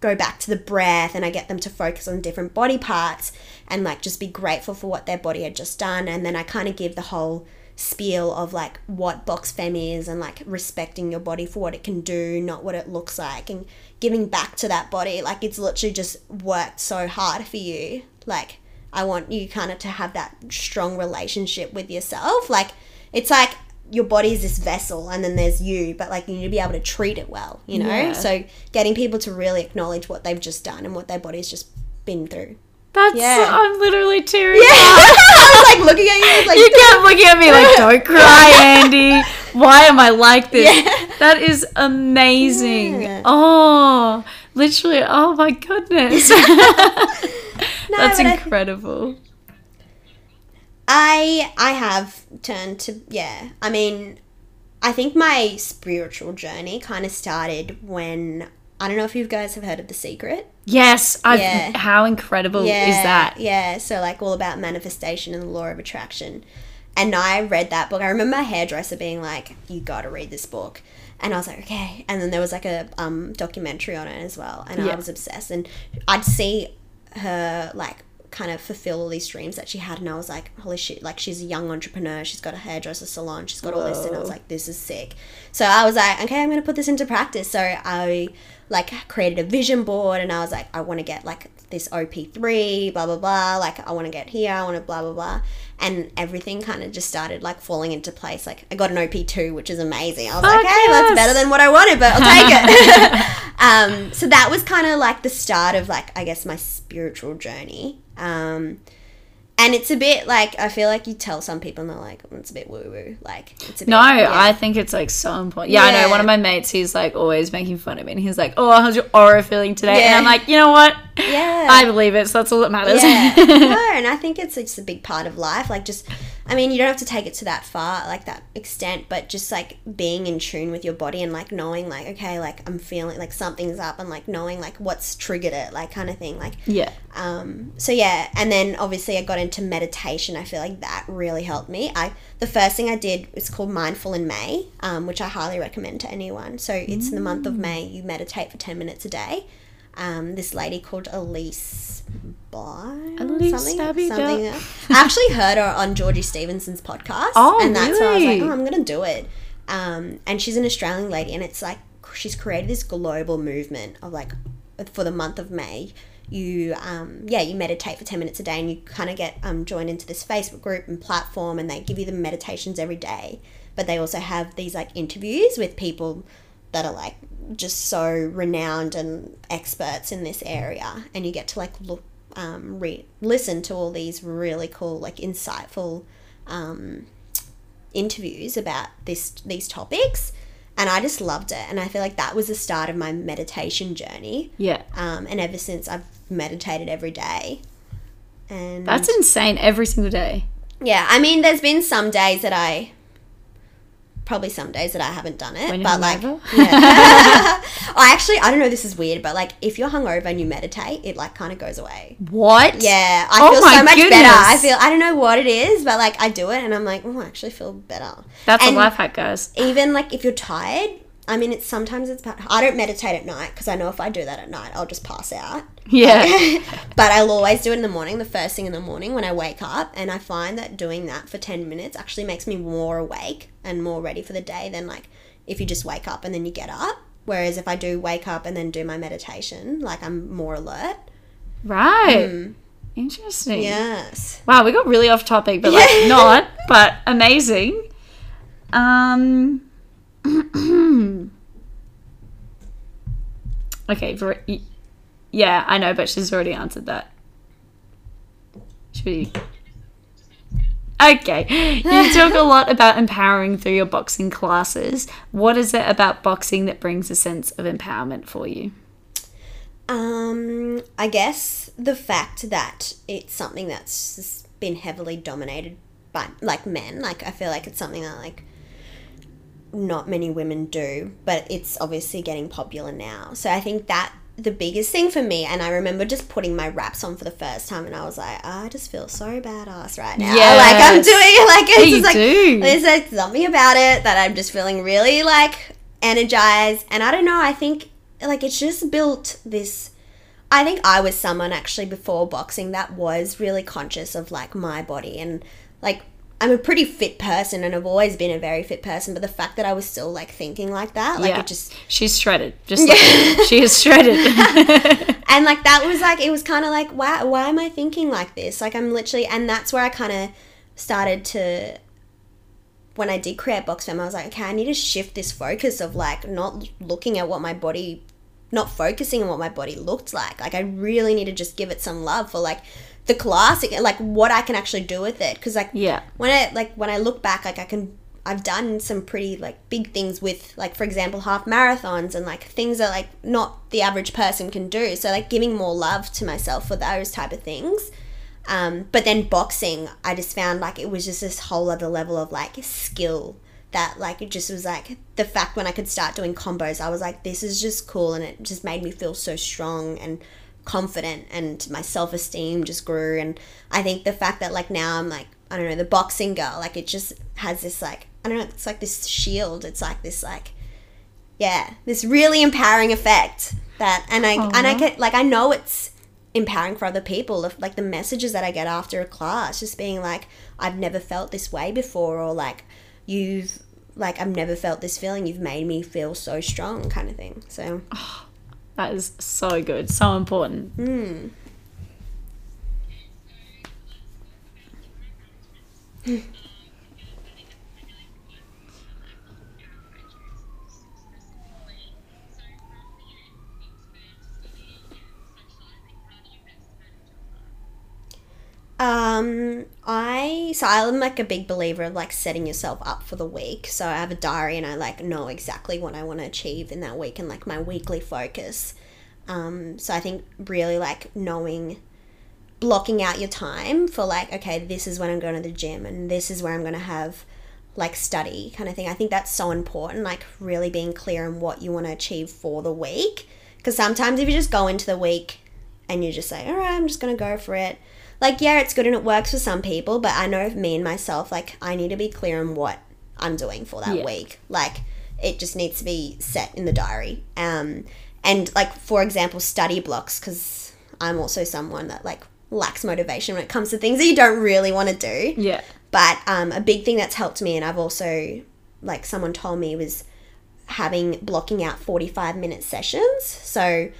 go back to the breath and I get them to focus on different body parts and like just be grateful for what their body had just done. And then I kind of give the whole spiel of like what Box Fam is and like respecting your body for what it can do, not what it looks like, and giving back to that body. Like it's literally just worked so hard for you. Like I want you kind of to have that strong relationship with yourself. Like it's like your body is this vessel and then there's you, but like you need to be able to treat it well, you know? Yeah. So getting people to really acknowledge what they've just done and what their body's just been through. That's Yeah. I'm literally tearing Yeah. up. I was like looking at you, like, You kept looking at me like, "Don't cry, Andy. Why am I like this?" Yeah. That is amazing. Yeah. Oh, literally. Oh my goodness. No, That's but I- incredible. I I have turned to yeah. I mean, I think my spiritual journey kind of started when I don't know if you guys have heard of The Secret. Yes. I've, Yeah. How incredible is that? Yeah, so like all about manifestation and the law of attraction. And I read that book. I remember my hairdresser being like, "You got to read this book." And I was like, "Okay." And then there was like a um, documentary on it as well, and Yeah. I was obsessed. And I'd see her like kind of fulfill all these dreams that she had, and I was like, "Holy shit!" Like she's a young entrepreneur. She's got a hairdresser salon. She's got all this, and I was like, "This is sick." So I was like, "Okay, I'm gonna put this into practice." So I like created a vision board, and I was like, "I want to get like this OP3, blah blah blah. Like I want to get here, I want to blah blah blah." And everything kind of just started like falling into place. Like I got an OP2, which is amazing. I was like, Fuck "Hey, that's better than what I wanted, but I'll take it." um, so that was kind of like the start of like I guess my spiritual journey. Um, and it's a bit like I feel like you tell some people and they're like, "Oh, it's a bit woo woo. Like it's a bit, No, yeah. I think it's like so important. Yeah, I know. One of my mates, he's like always making fun of me, and he's like, "Oh, how's your aura feeling today?" And I'm like, you know what? Yeah. I believe it, so that's all that matters. Yeah. no, and I think it's it's a big part of life. Like just I mean, you don't have to take it to that far, like that extent, but just like being in tune with your body and like knowing like, okay, like I'm feeling like something's up and like knowing like what's triggered it, like kind of thing. Like yeah. um, so yeah, and then obviously I got into meditation. I feel like that really helped me. I the first thing I did was called Mindful in May, um, which I highly recommend to anyone. So it's in the month of May. You meditate for ten minutes a day. Um, this lady called Elise Elise something, Stabby something. I actually heard her on Georgie Stevenson's podcast, Oh, and that's why I was like, oh, I'm gonna do it. Um, and she's an Australian lady, and it's like she's created this global movement of like for the month of May. You um, yeah, you meditate for ten minutes a day, and you kind of get um, joined into this Facebook group and platform, and they give you the meditations every day. But they also have these like interviews with people that are like just so renowned and experts in this area, and you get to like look um, re- listen to all these really cool like insightful um, interviews about this these topics and I just loved it and I feel like that was the start of my meditation journey Yeah. um, and ever since I've meditated every day and That's insane every single day. yeah I mean there's been some days that I probably some days that I haven't done it When but like yeah. I actually I don't know this is weird but like if you're hungover and you meditate it like kind of goes away What? yeah, I Oh feel so much goodness. better. I feel I don't know what it is, but like I do it and I'm like, oh, I actually feel better. That's And a life hack, guys. Even like if you're tired, I mean, it's sometimes it's about. I don't meditate at night because I know if I do that at night, I'll just pass out. Yeah. but I'll always do it in the morning, the first thing in the morning when I wake up, and I find that doing that for ten minutes actually makes me more awake and more ready for the day than like if you just wake up and then you get up. Whereas if I do wake up and then do my meditation, like I'm more alert. right. Interesting. Yes. Wow, we got really off topic, but like not, but amazing. Um. okay, yeah, I know, but she's already answered that. Should we? Okay. You talk a lot about empowering through your boxing classes. What is it about boxing that brings a sense of empowerment for you? Um, I guess the fact that it's something that's been heavily dominated by like men. Like I feel like it's something that like not many women do, but it's obviously getting popular now. So I think that the biggest thing for me, and I remember just putting my wraps on for the first time, and I was like, ah, I just feel so badass right now. yeah Like I'm doing it like it's just like do. there's like something about it that I'm just feeling really like energized, and I don't know. I think like it's just built this. I think I was someone actually before boxing that was really conscious of like my body and like I'm a pretty fit person and I've always been a very fit person, but the fact that I was still like thinking like that, like yeah. it just She's shredded. Just like she is shredded. and like that was like it was kind of like why why am I thinking like this? Like I'm literally and that's where I kind of started to when I did create Box I was like, okay, I need to shift this focus of like not looking at what my body, not focusing on what my body looked like. Like I really need to just give it some love for like the classic, like what I can actually do with it. Because like yeah. when I like when I look back, like I can I've done some pretty like big things with like for example half marathons and like things that like not the average person can do. So like giving more love to myself for those type of things. Um, but then boxing, I just found like it was just this whole other level of like skill that like it just was like the fact when I could start doing combos, I was like, this is just cool, and it just made me feel so strong and confident, and my self esteem just grew. And I think the fact that like now I'm like I don't know the boxing girl, like it just has this like I don't know, it's like this shield. It's like this like yeah, this really empowering effect that and I and I get like I know it's empowering for other people like the messages that I get after a class just being like I've never felt this way before or like you've like I've never felt this feeling you've made me feel so strong kind of thing so ah, That is so good. So important. mm. Um, I so I'm like a big believer of like setting yourself up for the week. So I have a diary and I like know exactly what I want to achieve in that week and like my weekly focus. Um, so I think really like knowing blocking out your time for like okay this is when i'm going to the gym and this is where i'm going to have like study kind of thing i think that's so important like really being clear on what you want to achieve for the week because sometimes if you just go into the week and you just say all right i'm just going to go for it like yeah it's good and it works for some people but i know me and myself like i need to be clear on what i'm doing for that Yeah. week like it just needs to be set in the diary um and like for example study blocks because i'm also someone that like lacks motivation when it comes to things that you don't really want to do Yeah. but um, a big thing that's helped me and i've also like someone told me was having blocking out 45 minute sessions so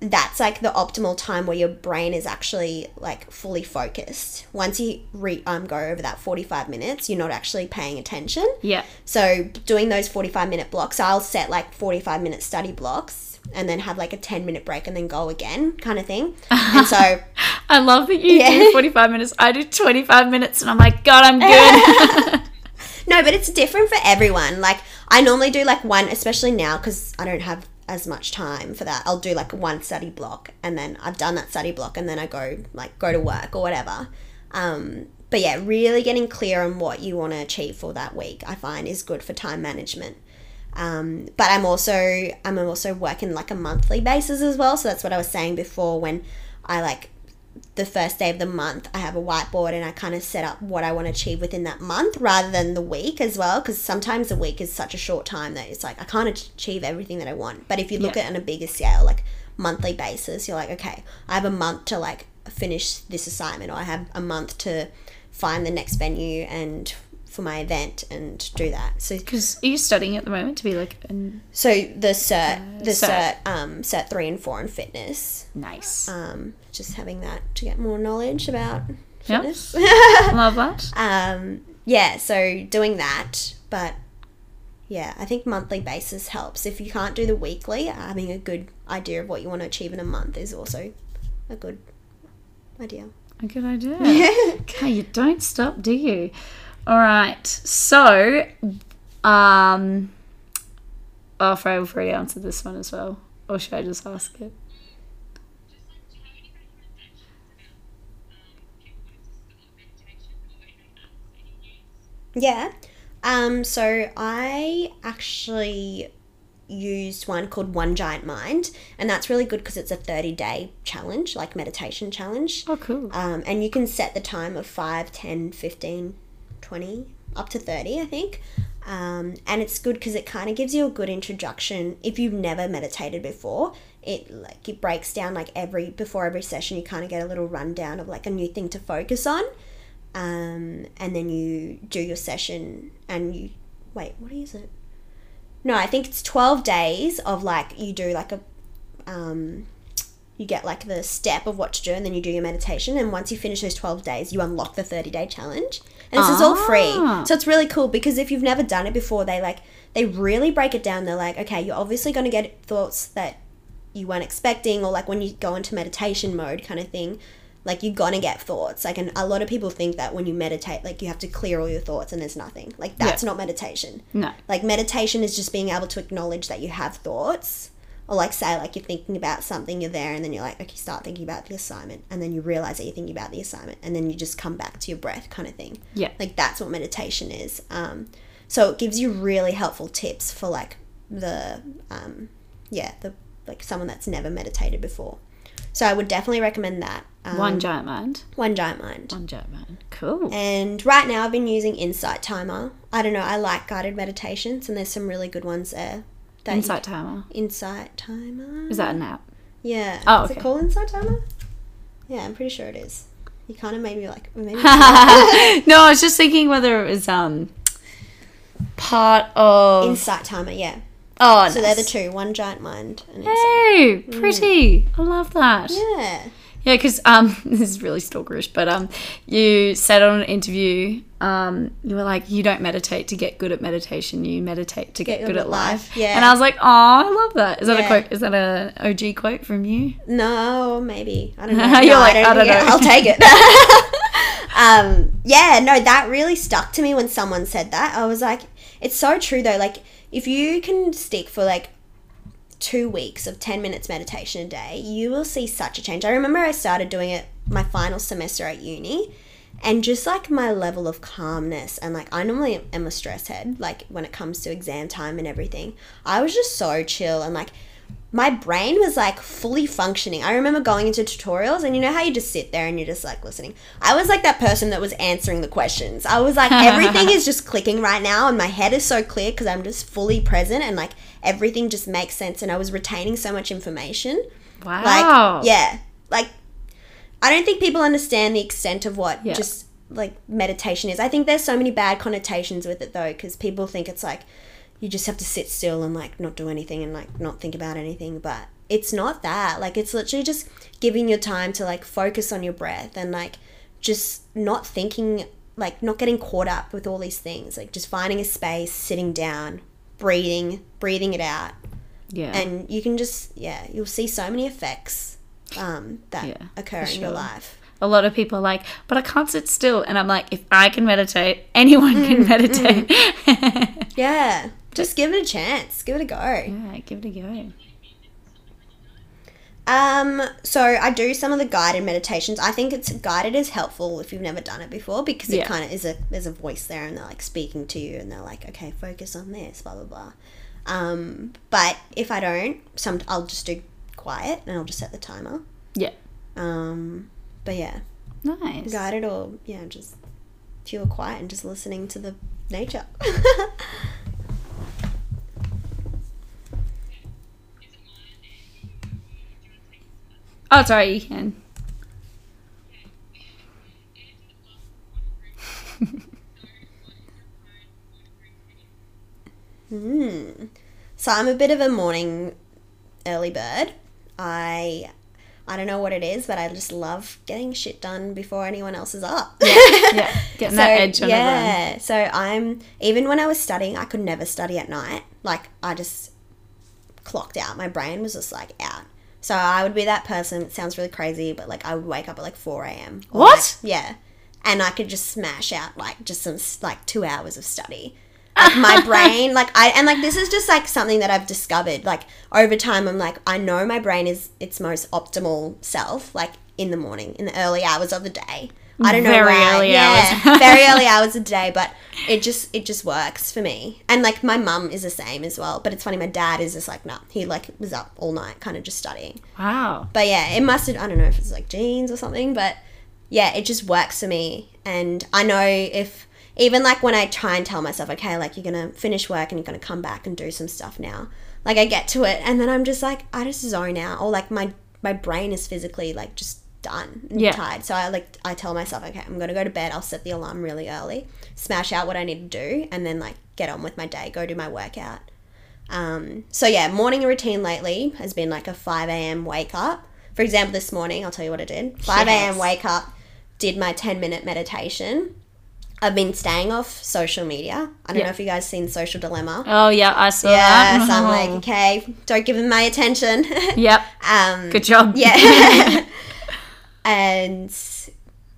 that's like the optimal time where your brain is actually like fully focused once you re- um, go over that 45 minutes you're not actually paying attention Yeah. so doing those 45 minute blocks, I'll set like 45 minute study blocks and then have like a 10 minute break and then go again kind of thing. And so I love that you Yeah. do 45 minutes. I do 25 minutes and I'm like, God, I'm good. no, but it's different for everyone. Like I normally do like one, especially now because I don't have as much time for that. I'll do like one study block and then I've done that study block and then I go like go to work or whatever. Um, but yeah, really getting clear on what you want to achieve for that week, I find is good for time management. Um, but I'm also I'm also working like a monthly basis as well. So that's what I was saying before when I like the first day of the month I have a whiteboard and I kind of set up what I want to achieve within that month rather than the week as well because sometimes a week is such a short time that it's like I can't achieve everything that I want. But if you look Yeah. at it on a bigger scale like monthly basis, you're like okay, I have a month to like finish this assignment or I have a month to find the next venue and for my event and do that. So Because are you studying at the moment to be like, an... so the cert, the cert. cert, um, cert three and four in fitness. nice. Um, just having that to get more knowledge about Yep. fitness. Love that. um, yeah, so doing that, but yeah, I think monthly basis helps. If you can't do the weekly, having a good idea of what you want to achieve in a month is also a good idea. A good idea. okay, you don't stop, do you? All right. So, um, oh, we've already answered this one as well. Or should I just ask it? Yeah. Um, so I actually used one called One Giant Mind, and that's really good because it's a 30 day challenge, like meditation challenge. Oh, cool. Um, and you can set the time of 5, 10, 15, 20, up to 30, I think. Um, and it's good because it kind of gives you a good introduction if you've never meditated before. It like it breaks down like every before every session you kind of get a little rundown of like a new thing to focus on. Um, and then you do your session and you wait, what is it? No, I think it's 12 days of like you do like a um, you get like the step of what to do and then you do your meditation and once you finish those 12 days you unlock the 30 day challenge. And this is all free. Ah. so it's really cool because if you've never done it before they like they really break it down. They're like okay you're obviously going to get thoughts that you weren't expecting or like when you go into meditation mode kind of thing like you're gonna get thoughts. Like and a lot of people think that when you meditate like you have to clear all your thoughts and there's nothing. Like that's not meditation. No. like meditation is just being able to acknowledge that you have thoughts or like say like you're thinking about something you're there and then you're like okay start thinking about the assignment and then you realize that you're thinking about the assignment and then you just come back to your breath kind of thing Yeah. like that's what meditation is um, so it gives you really helpful tips for like the um, yeah the like someone that's never meditated before so i would definitely recommend that um, One giant mind. one giant mind One giant mind. Cool. and right now I've been using Insight Timer. I don't know, I like guided meditations and there's some really good ones there. That Insight timer. Insight Timer? Is that an app? Yeah. Oh, Is okay. it called Insight Timer? Yeah, I'm pretty sure it is. You kind of made me like, no, I was just thinking whether it was um part of. Insight Timer, yeah. oh, So they're the two, One Giant Mind and Insight. Hey, pretty. I love that. Yeah. Yeah, because um, this is really stalkerish, but um, you said on an interview, um, you were like, you don't meditate to get good at meditation, you meditate to get, good, at life. Yeah. And I was like, oh, I love that. Is that a quote? Is that a OG quote from you? No, maybe. I don't know. You're No, like, I don't think it- know. I'll take it. um, yeah, no, that really stuck to me when someone said that. I was like, it's so true though. Like, if you can stick for like two weeks of 10 minutes meditation a day, you will see such a change. I remember I started doing it my final semester at uni. And just like my level of calmness, and like I normally am a stress head, like when it comes to exam time and everything, I was just so chill and like my brain was like fully functioning. I remember going into tutorials, and you know how you just sit there and you're just like listening. I was like that person that was answering the questions. I was like, everything is just clicking right now, and my head is so clear because I'm just fully present, and like everything just makes sense. And I was retaining so much information. Wow. Like, yeah, like I don't think people understand the extent of what Yeah. just like meditation is. I think there's so many bad connotations with it though, because people think it's like you just have to sit still and like not do anything and like not think about anything, but it's not that. Like it's literally just giving your time to like focus on your breath and like just not thinking like not getting caught up with all these things. Like just finding a space, sitting down, breathing, breathing it out yeah. and you can just yeah you'll see so many effects um, that Yeah, occur in your life a lot of people are like, but I can't sit still. And I'm like, if I can meditate, anyone Mm, can meditate. yeah just give it a chance give it a go yeah, give it a go. Um so i do some of the guided meditations i think it's guided is helpful if you've never done it before because it Yeah. kind of is a there's a voice there and they're like speaking to you and they're like okay focus on this blah blah blah um but if i don't some i'll just do quiet and i'll just set the timer Yeah. um but yeah Nice. guided or yeah just pure quiet and just listening to the nature Oh, sorry, you can. Hmm. So I'm a bit of a morning early bird. I I don't know what it is, but I just love getting shit done before anyone else is up. Yeah, yeah. getting that edge on everyone. yeah. So I'm even when I was studying, I could never study at night. Like I just clocked out. My brain was just like out. So I would be that person. It sounds really crazy, but like I would wake up at like four a.m. or, What? like, yeah, and I could just smash out like just some s- like two hours of study. Like my brain, like I and like this is just like something that I've discovered. Like over time, I'm like I know my brain is its most optimal self, like in the morning, in the early hours of the day. I don't know Very why. early yeah, hours. very early hours of the day, but it just it just works for me. And like my mum is the same as well. But it's funny, my dad is just like nah. He like was up all night, kind of just studying. Wow. But yeah, it must have, I don't know if it's like genes or something, but yeah, it just works for me. And I know if, even like when I try and tell myself, okay, like you're going to finish work and you're going to come back and do some stuff now, like I get to it and then I'm just like, I just zone out or like my, my brain is physically like just done and Yeah. tired. So I like, I tell myself, okay, I'm to go to bed. I'll set the alarm really early, smash out what I need to do and then like get on with my day, go do my workout. Um, so yeah, morning routine lately has been like a 5 a.m. wake up. For example, this morning, I'll tell you what I did. 5 a.m. Yes. wake up, did my 10 minute meditation. I've been staying off social media. I don't Yeah. know if you guys seen Social Dilemma. Oh yeah, I saw yeah, that. so I'm like, okay, don't give them my attention. Yep. um, Good job. yeah. and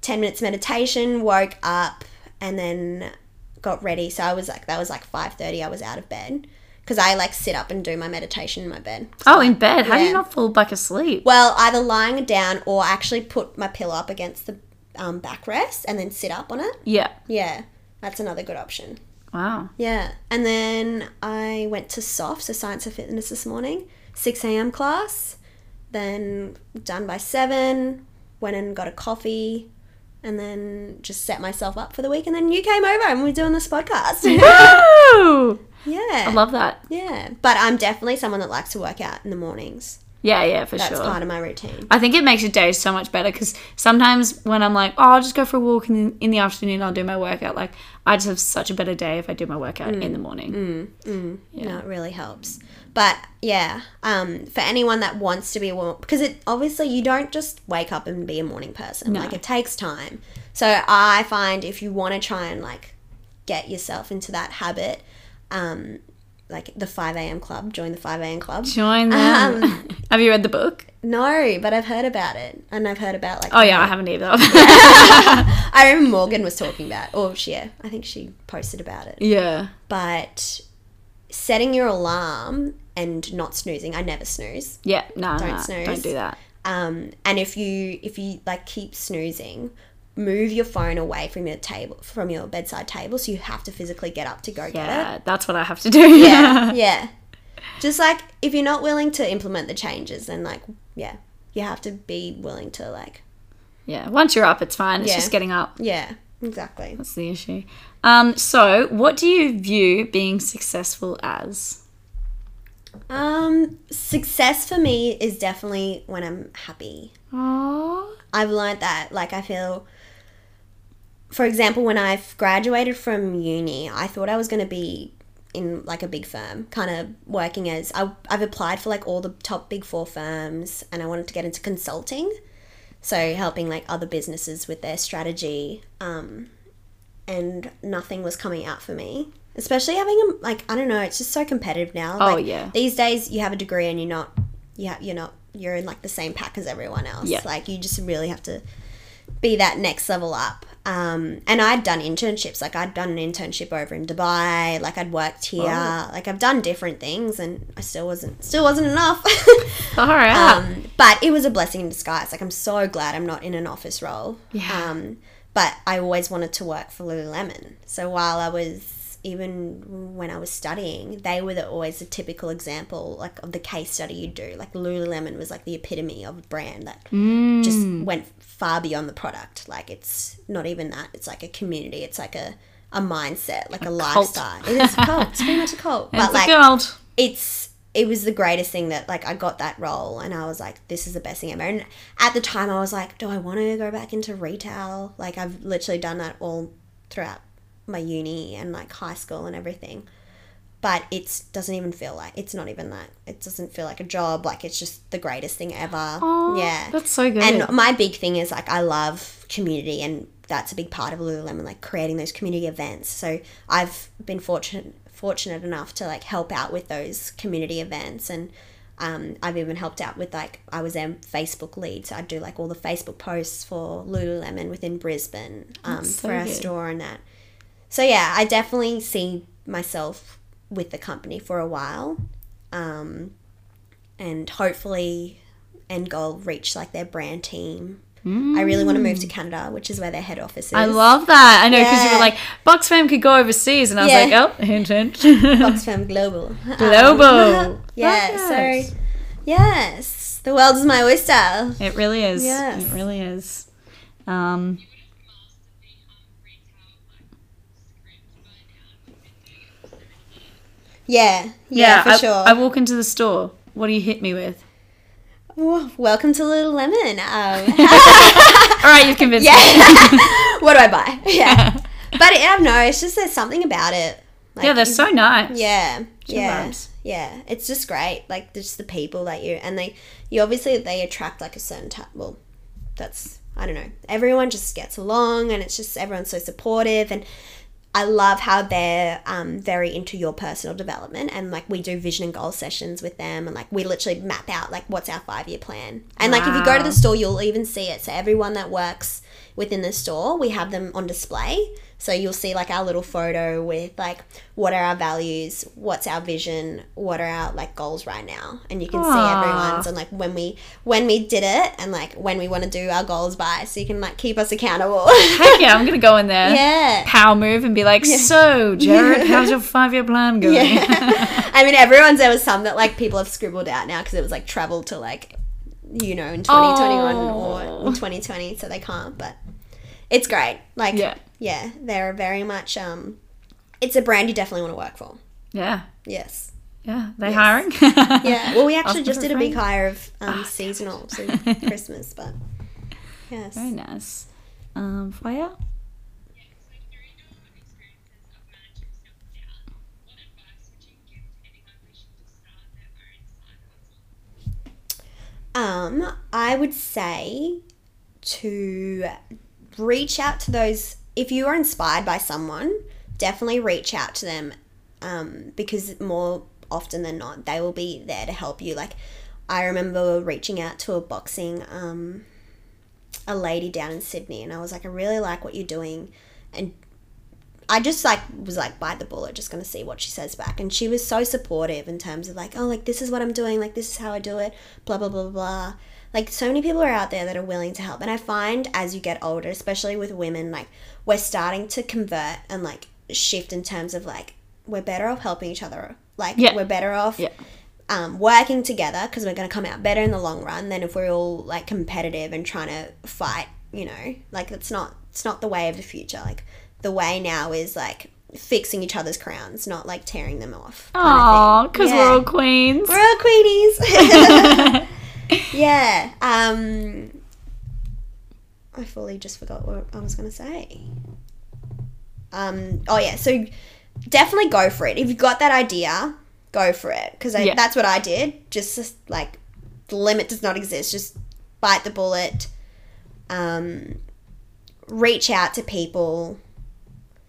10 minutes meditation, woke up and then got ready. So I was like, that was like 5.30. I was out of bed because I like sit up and do my meditation in my bed. Oh, in bed. How do you not fall back asleep? Well, either lying down or actually put my pillow up against the um, backrest and then sit up on it. Yeah. Yeah, that's another good option. Wow. Yeah. And then I went to SOF, so Science of Fitness this morning, 6 a.m. class. Then done by 7, went and got a coffee, and then just set myself up for the week. And then you came over and we are doing this podcast. Woo! yeah. I love that. yeah. But I'm definitely someone that likes to work out in the mornings. Yeah, yeah, for That's sure. part of my routine. I think it makes your day so much better because sometimes when I'm like, oh, I'll just go for a walk in, in the afternoon I'll do my workout. Like, I just have such a better day if I do my workout mm. in the morning. Mm. Mm. No, it really helps. But yeah, um, for anyone that wants to be a woman, because it obviously you don't just wake up and be a morning person. No. Like it takes time. So I find if you want to try and like get yourself into that habit, um, like the five a.m. club, join the five a.m. club. Join them. Um, have you read the book? No, but I've heard about it, and I've heard about like. Oh, yeah, I haven't either. I remember Morgan was talking about, Oh, she, yeah, I think she posted about it. yeah. But setting your alarm and not snoozing, I never snooze. Yeah, no, Don't no, snooze. don't do that. Um, and if you if you like keep snoozing, move your phone away from your table from your bedside table, so you have to physically get up to go get it. Yeah, that's what I have to do. Yeah, yeah. Just like if you're not willing to implement the changes, then like yeah, you have to be willing to like yeah. Once you're up, it's fine. It's Yeah. just getting up. yeah, exactly. That's the issue. Um, so, what do you view being successful as? Um, success for me is definitely when I'm happy. Oh, I've learned that. Like, I feel, for example, when I've graduated from uni, I thought I was going to be in like a big firm, kind of working as I, I've applied for like all the top big four firms, and I wanted to get into consulting, so helping like other businesses with their strategy. Um, and nothing was coming out for me. Especially having a like I don't know, it's just so competitive now. Oh, Like, yeah. These days, you have a degree and you're not, yeah, you're not, you're in like the same pack as everyone else. Yeah. Like you just really have to be that next level up. Um, and I'd done internships. Like I'd done an internship over in Dubai. Like I'd worked here. Oh. Like I've done different things, and I still wasn't still wasn't enough. all right. um, but it was a blessing in disguise. Like I'm so glad I'm not in an office role. Yeah. Um, but I always wanted to work for Lululemon. So while I was even when I was studying, they were the, always a typical example like of the case study you do. Like Lululemon was like the epitome of a brand that mm. just went far beyond the product. Like it's not even that. It's like a community. It's like a a mindset, like a, cult. lifestyle. It is a cult. It's pretty much a cult. it's but like a gold. it's it was the greatest thing that like I got that role and I was like this is the best thing ever. And at the time I was like do I want to go back into retail? Like I've literally done that all throughout my uni and like high school and everything. But it doesn't even feel like it's not even that. It doesn't feel like a job. Like it's just the greatest thing ever. Yeah. that's so good. and my big thing is like I love community and that's a big part of Lululemon, like creating those community events. So I've been fortunate fortunate enough to like help out with those community events and Um, I've even helped out with like I was their Facebook lead, so I do like all the Facebook posts for Lululemon within Brisbane um, so for our good. store and that. So yeah, I definitely see myself with the company for a while, um, and hopefully, end goal reach like their brand team. I really want to move to Canada, which is where their head office is. I love that. I know because you were like, Box Fam could go overseas. And I was Yeah. like, oh, hint, hint. Boxfam Global. Global. Um, yeah. That. So, yes, the world is my oyster. It really is. Yes. It really is. Um, Yeah, yeah, for I, sure. I walk into the store. What do you hit me with? Welcome to Little Lemon. Um, All right, you've convinced me. what do I buy? Yeah. But yeah, no, it's just there's something about it. Like, Yeah, they're so nice. Yeah, yeah, yeah. It's just great. Like just the people that you and they, you obviously they attract like a certain type. Well, that's I don't know. Everyone just gets along, and it's just everyone's so supportive and. I love how they're um, very into your personal development and like we do vision and goal sessions with them and like we literally map out like what's our five year plan. And like if you go to the store you'll even see it. So everyone that works within the store we have them on display so you'll see like our little photo with like what are our values what's our vision what are our like goals right now and you can see everyone's and like when we when we did it and like when we want to do our goals by so you can like keep us accountable Heck yeah, I'm going to go in there. yeah Power move and be like, so, Jared, how's your five year plan going? Yeah. I mean, everyone's there was some that like people have scribbled out now because it was like travel to like, you know, in 2021 or Oh. in 2020, so they can't. But it's great. Like, Yeah. yeah, they're very much. um It's a brand you definitely want to work for. yeah. Yes. Yeah. They Yes. hiring? Yeah. Well, we actually just did a big hire of um, Ah, seasonal so Christmas, but yes. Very nice. Um, Fire? Um, I would say to reach out to those if you are inspired by someone, definitely reach out to them um, because more often than not, they will be there to help you. Like, I remember reaching out to a boxing um, a lady down in Sydney, and I was like, I really like what you're doing, and I just like was like bite the bullet, just gonna see what she says back. And she was so supportive in terms of like, oh, like this is what I'm doing, like this is how I do it, blah blah blah blah. Like so many people are out there that are willing to help. And I find as you get older, especially with women, like we're starting to convert and like shift in terms of like we're better off helping each other. Like Yeah. we're better off Yeah. um, working together because we're going to come out better in the long run than if we're all like competitive and trying to fight you know like that's not it's not the way of the future like the way now is like fixing each other's crowns not like tearing them off of because Yeah. we're all queens. we're all queenies yeah um i fully just forgot what i was going to say. Um oh yeah so definitely go for it. If you've got that idea go for it because Yeah. that's what i did. Just, just like the limit does not exist. Just bite the bullet um reach out to people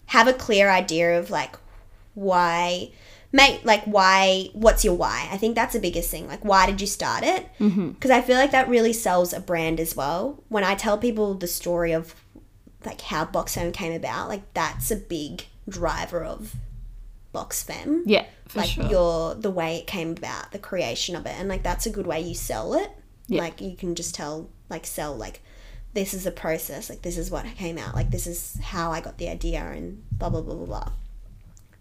have a clear idea of like why make like why what's your why? I think that's the biggest thing. Like why did you start it? Mhm. because i feel like that really sells a brand as well. When i tell people the story of like how Box Fam came about like that's a big driver of Box Fam. Yeah, for like sure. your the way it came about the creation of it and like that's a good way you sell it. Yeah. like you can just tell like sell like this is a process like this is what came out like this is how i got the idea and blah blah blah blah blah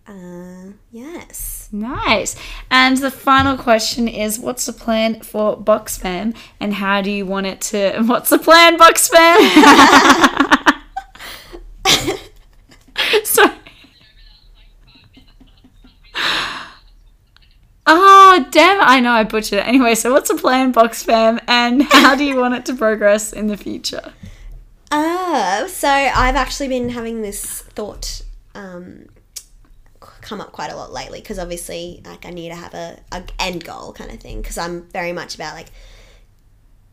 uh yes Nice. And the final question is what's the plan for Box Fam and how do you want it to what's the plan, Box Fam? Sorry. Oh damn I know I butchered it. Anyway, so what's the plan, Box Fam, and how do you want it to progress in the future? uh so i've actually been having this thought um come up quite a lot lately because obviously like i need to have a, a end goal kind of thing because i'm very much about like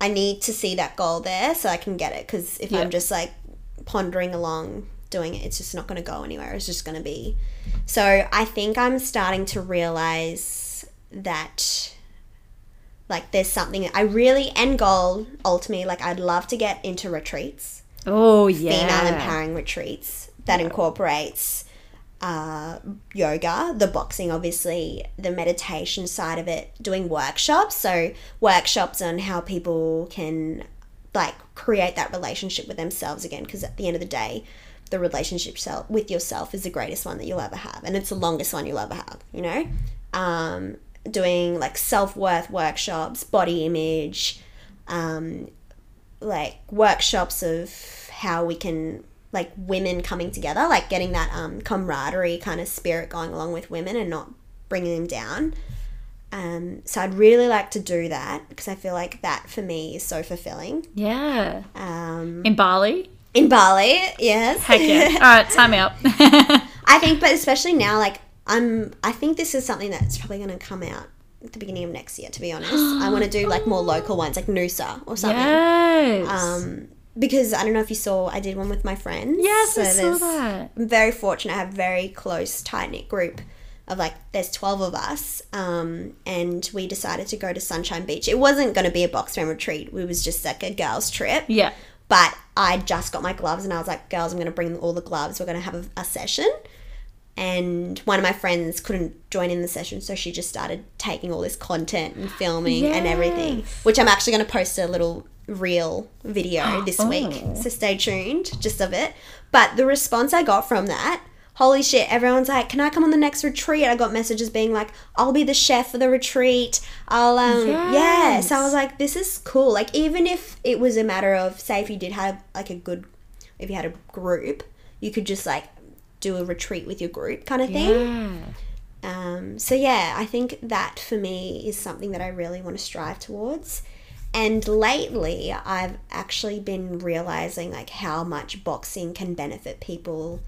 I need to see that goal there so I can get it. Because if Yeah. I'm just like pondering along doing it, it's just not going to go anywhere. It's just going to be. So I think I'm starting to realize that like there's something I really end goal ultimately like I'd love to get into retreats, Oh yeah. female empowering retreats that incorporates uh, yoga, the boxing, obviously, the meditation side of it, doing workshops. So, workshops on how people can like create that relationship with themselves again. Because at the end of the day, the relationship self with yourself is the greatest one that you'll ever have, and it's the longest one you'll ever have. You know, um, doing like self worth workshops, body image, um, like workshops of how we can like women coming together, like getting that um, camaraderie kind of spirit going along with women and not bringing them down. Um, so I'd really like to do that because I feel like that for me is so fulfilling. Yeah. Um, In Bali. in Bali, yes. Heck yeah. All right, sign me up. I think, but especially now, like I'm, I think this is something that's probably going to come out at the beginning of next year. To be honest, I want to do like more local ones, like Noosa or something. yes. Um, because I don't know if you saw, I did one with my friends. yes, I saw that. I'm very fortunate. I have a very close, tight knit group of like, there's 12 of us. Um, and we decided to go to Sunshine Beach. It wasn't going to be a Box Fam retreat, it was just like a girls' trip. Yeah. But I just got my gloves and I was like, girls, I'm going to bring all the gloves. We're going to have a, a session. And one of my friends couldn't join in the session, so she just started taking all this content and filming and everything, which I'm actually going to post a little reel video this week. Oh. So stay tuned, just of it. But the response I got from that, holy shit, everyone's like, can I come on the next retreat? I got messages being like, I'll be the chef for the retreat. I'll, um, yeah. So I was like, this is cool. Like, even if it was a matter of, say, if you did have like a good, if you had a group, you could just like do a retreat with your group kind of thing. Yeah. Um, so yeah, I think that for me is something that I really want to strive towards. And lately, I've actually been realizing like how much boxing can benefit people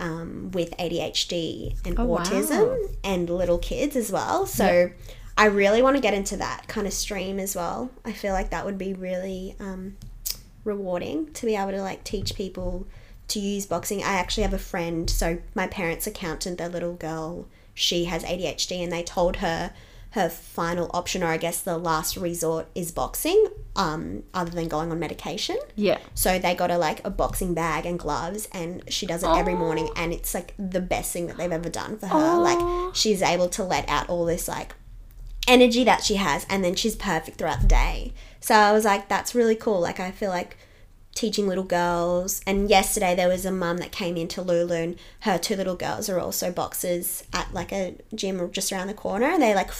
um, with ADHD and Oh, wow. autism and little kids as well. So I really want to get into that kind of stream as well. I feel like that would be really um, rewarding to be able to like teach people to use boxing. I actually have a friend, so my parents' accountant, their little girl, she has ADHD, and they told her her final option, or I guess the last resort, is boxing, um, other than going on medication. Yeah. So they got her like a boxing bag and gloves, and she does it every morning, and it's like the best thing that they've ever done for her. Aw. Like she's able to let out all this like energy that she has, and then she's perfect throughout the day. So I was like, that's really cool. Like I feel like teaching little girls. And yesterday there was a mum that came into Lulu, and her two little girls are also boxers at like a gym just around the corner. And they're like,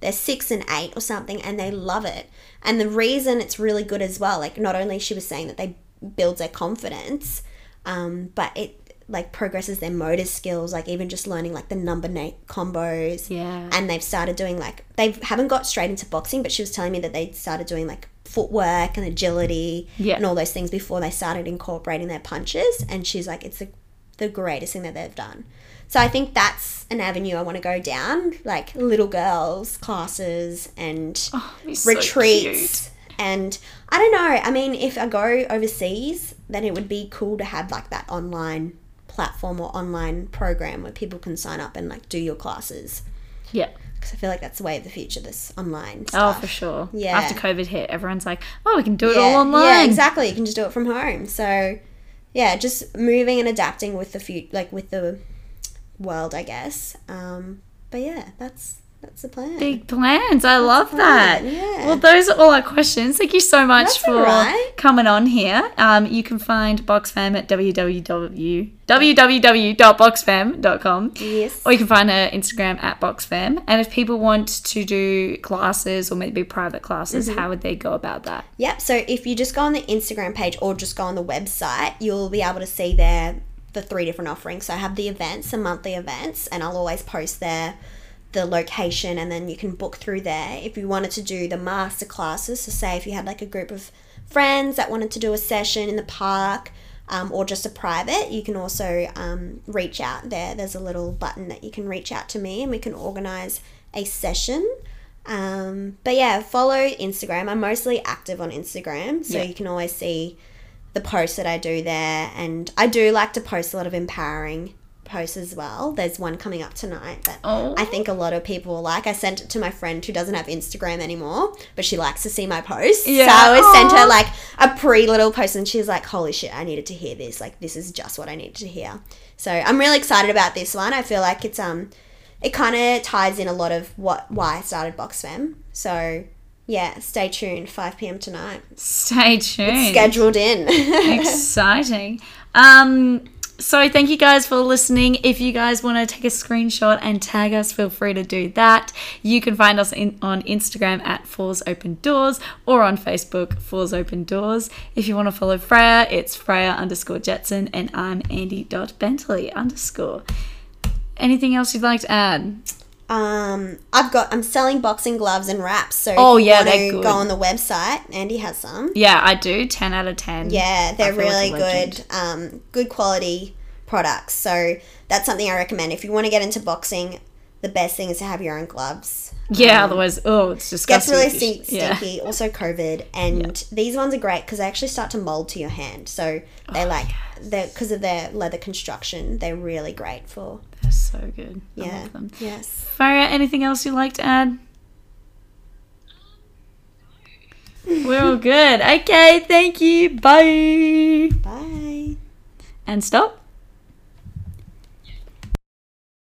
they're six and eight or something, and they love it. And the reason it's really good as well, like not only she was saying that they builds their confidence, um, but it like progresses their motor skills, like even just learning like the number eight combos. Yeah. and they've started doing like they haven't got straight into boxing but she was telling me that they started doing like footwork and agility Yeah. and all those things before they started incorporating their punches. And she's like it's the, the greatest thing that they've done. So i think that's an avenue i want to go down like little girls classes and Oh, it'd so retreats. and i don't know i mean if i go overseas then it would be cool to have like that online platform or online program where people can sign up and like do your classes. Yeah. because I feel like that's the way of the future. This online Oh, for sure. Yeah. After COVID hit, everyone's like, oh, we can do it yeah, all online. Yeah, exactly. You can just do it from home. So, yeah, just moving and adapting with the future, like with the world, I guess. Um, but yeah, that's that's the plan. Big plans. I love fun, that. yeah. Well, those are all our questions. Thank you so much That's for right. coming on here. Um, you can find BoxFam at www www.boxfam.com. Yes. Or you can find her Instagram at BoxFam. And if people want to do classes or maybe private classes, Mm-hmm. how would they go about that? Yep. So if you just go on the Instagram page or just go on the website, you'll be able to see there the three different offerings. So I have the events, the monthly events, and I'll always post there the location and then you can book through there. If you wanted to do the master classes, so say if you had like a group of friends that wanted to do a session in the park um, or just a private, you can also um, reach out there. There's a little button that you can reach out to me and we can organize a session. Um, but yeah, follow Instagram. I'm mostly active on Instagram, so Yeah. you can always see the posts that I do there. And I do like to post a lot of empowering post as well. There's one coming up tonight that Oh. I think a lot of people will like. I sent it to my friend who doesn't have Instagram anymore, but she likes to see my posts. Yeah. So I always sent her like a pre little post, and she's like, "Holy shit, I needed to hear this. Like, this is just what I needed to hear." So I'm really excited about this one. I feel like it's um, it kind of ties in a lot of what why I started Box Fam. So yeah, stay tuned. 5 p.m. tonight. Stay tuned. Scheduled in. Exciting. Um, so thank you guys for listening. If you guys want to take a screenshot and tag us, feel free to do that. You can find us in, on Instagram at Fours Open Doors or on Facebook, Fours Open Doors. If you want to follow Freya, it's Freya underscore Jetson and I'm Andy dot Bentley underscore. Anything else you'd like to add? Um, I've got I'm selling boxing gloves and wraps. So Oh, yeah, they're good. go on the website. Andy has some. Yeah, I do. 10 out of 10. Yeah, they're feel like really good. Um, good quality products. So that's something I recommend. If you want to get into boxing, the best thing is to have your own gloves. Yeah, Um, otherwise, oh, it's disgusting. Gets really if you- yeah. stinky. Also, COVID, and these ones are great because they actually start to mold to your hand. So they Oh, like they because of their leather construction. They're really great for They're so good. I love them. Yes. Farah, anything else you'd like to add? We're all good. Okay, thank you. Bye. Bye. And stop.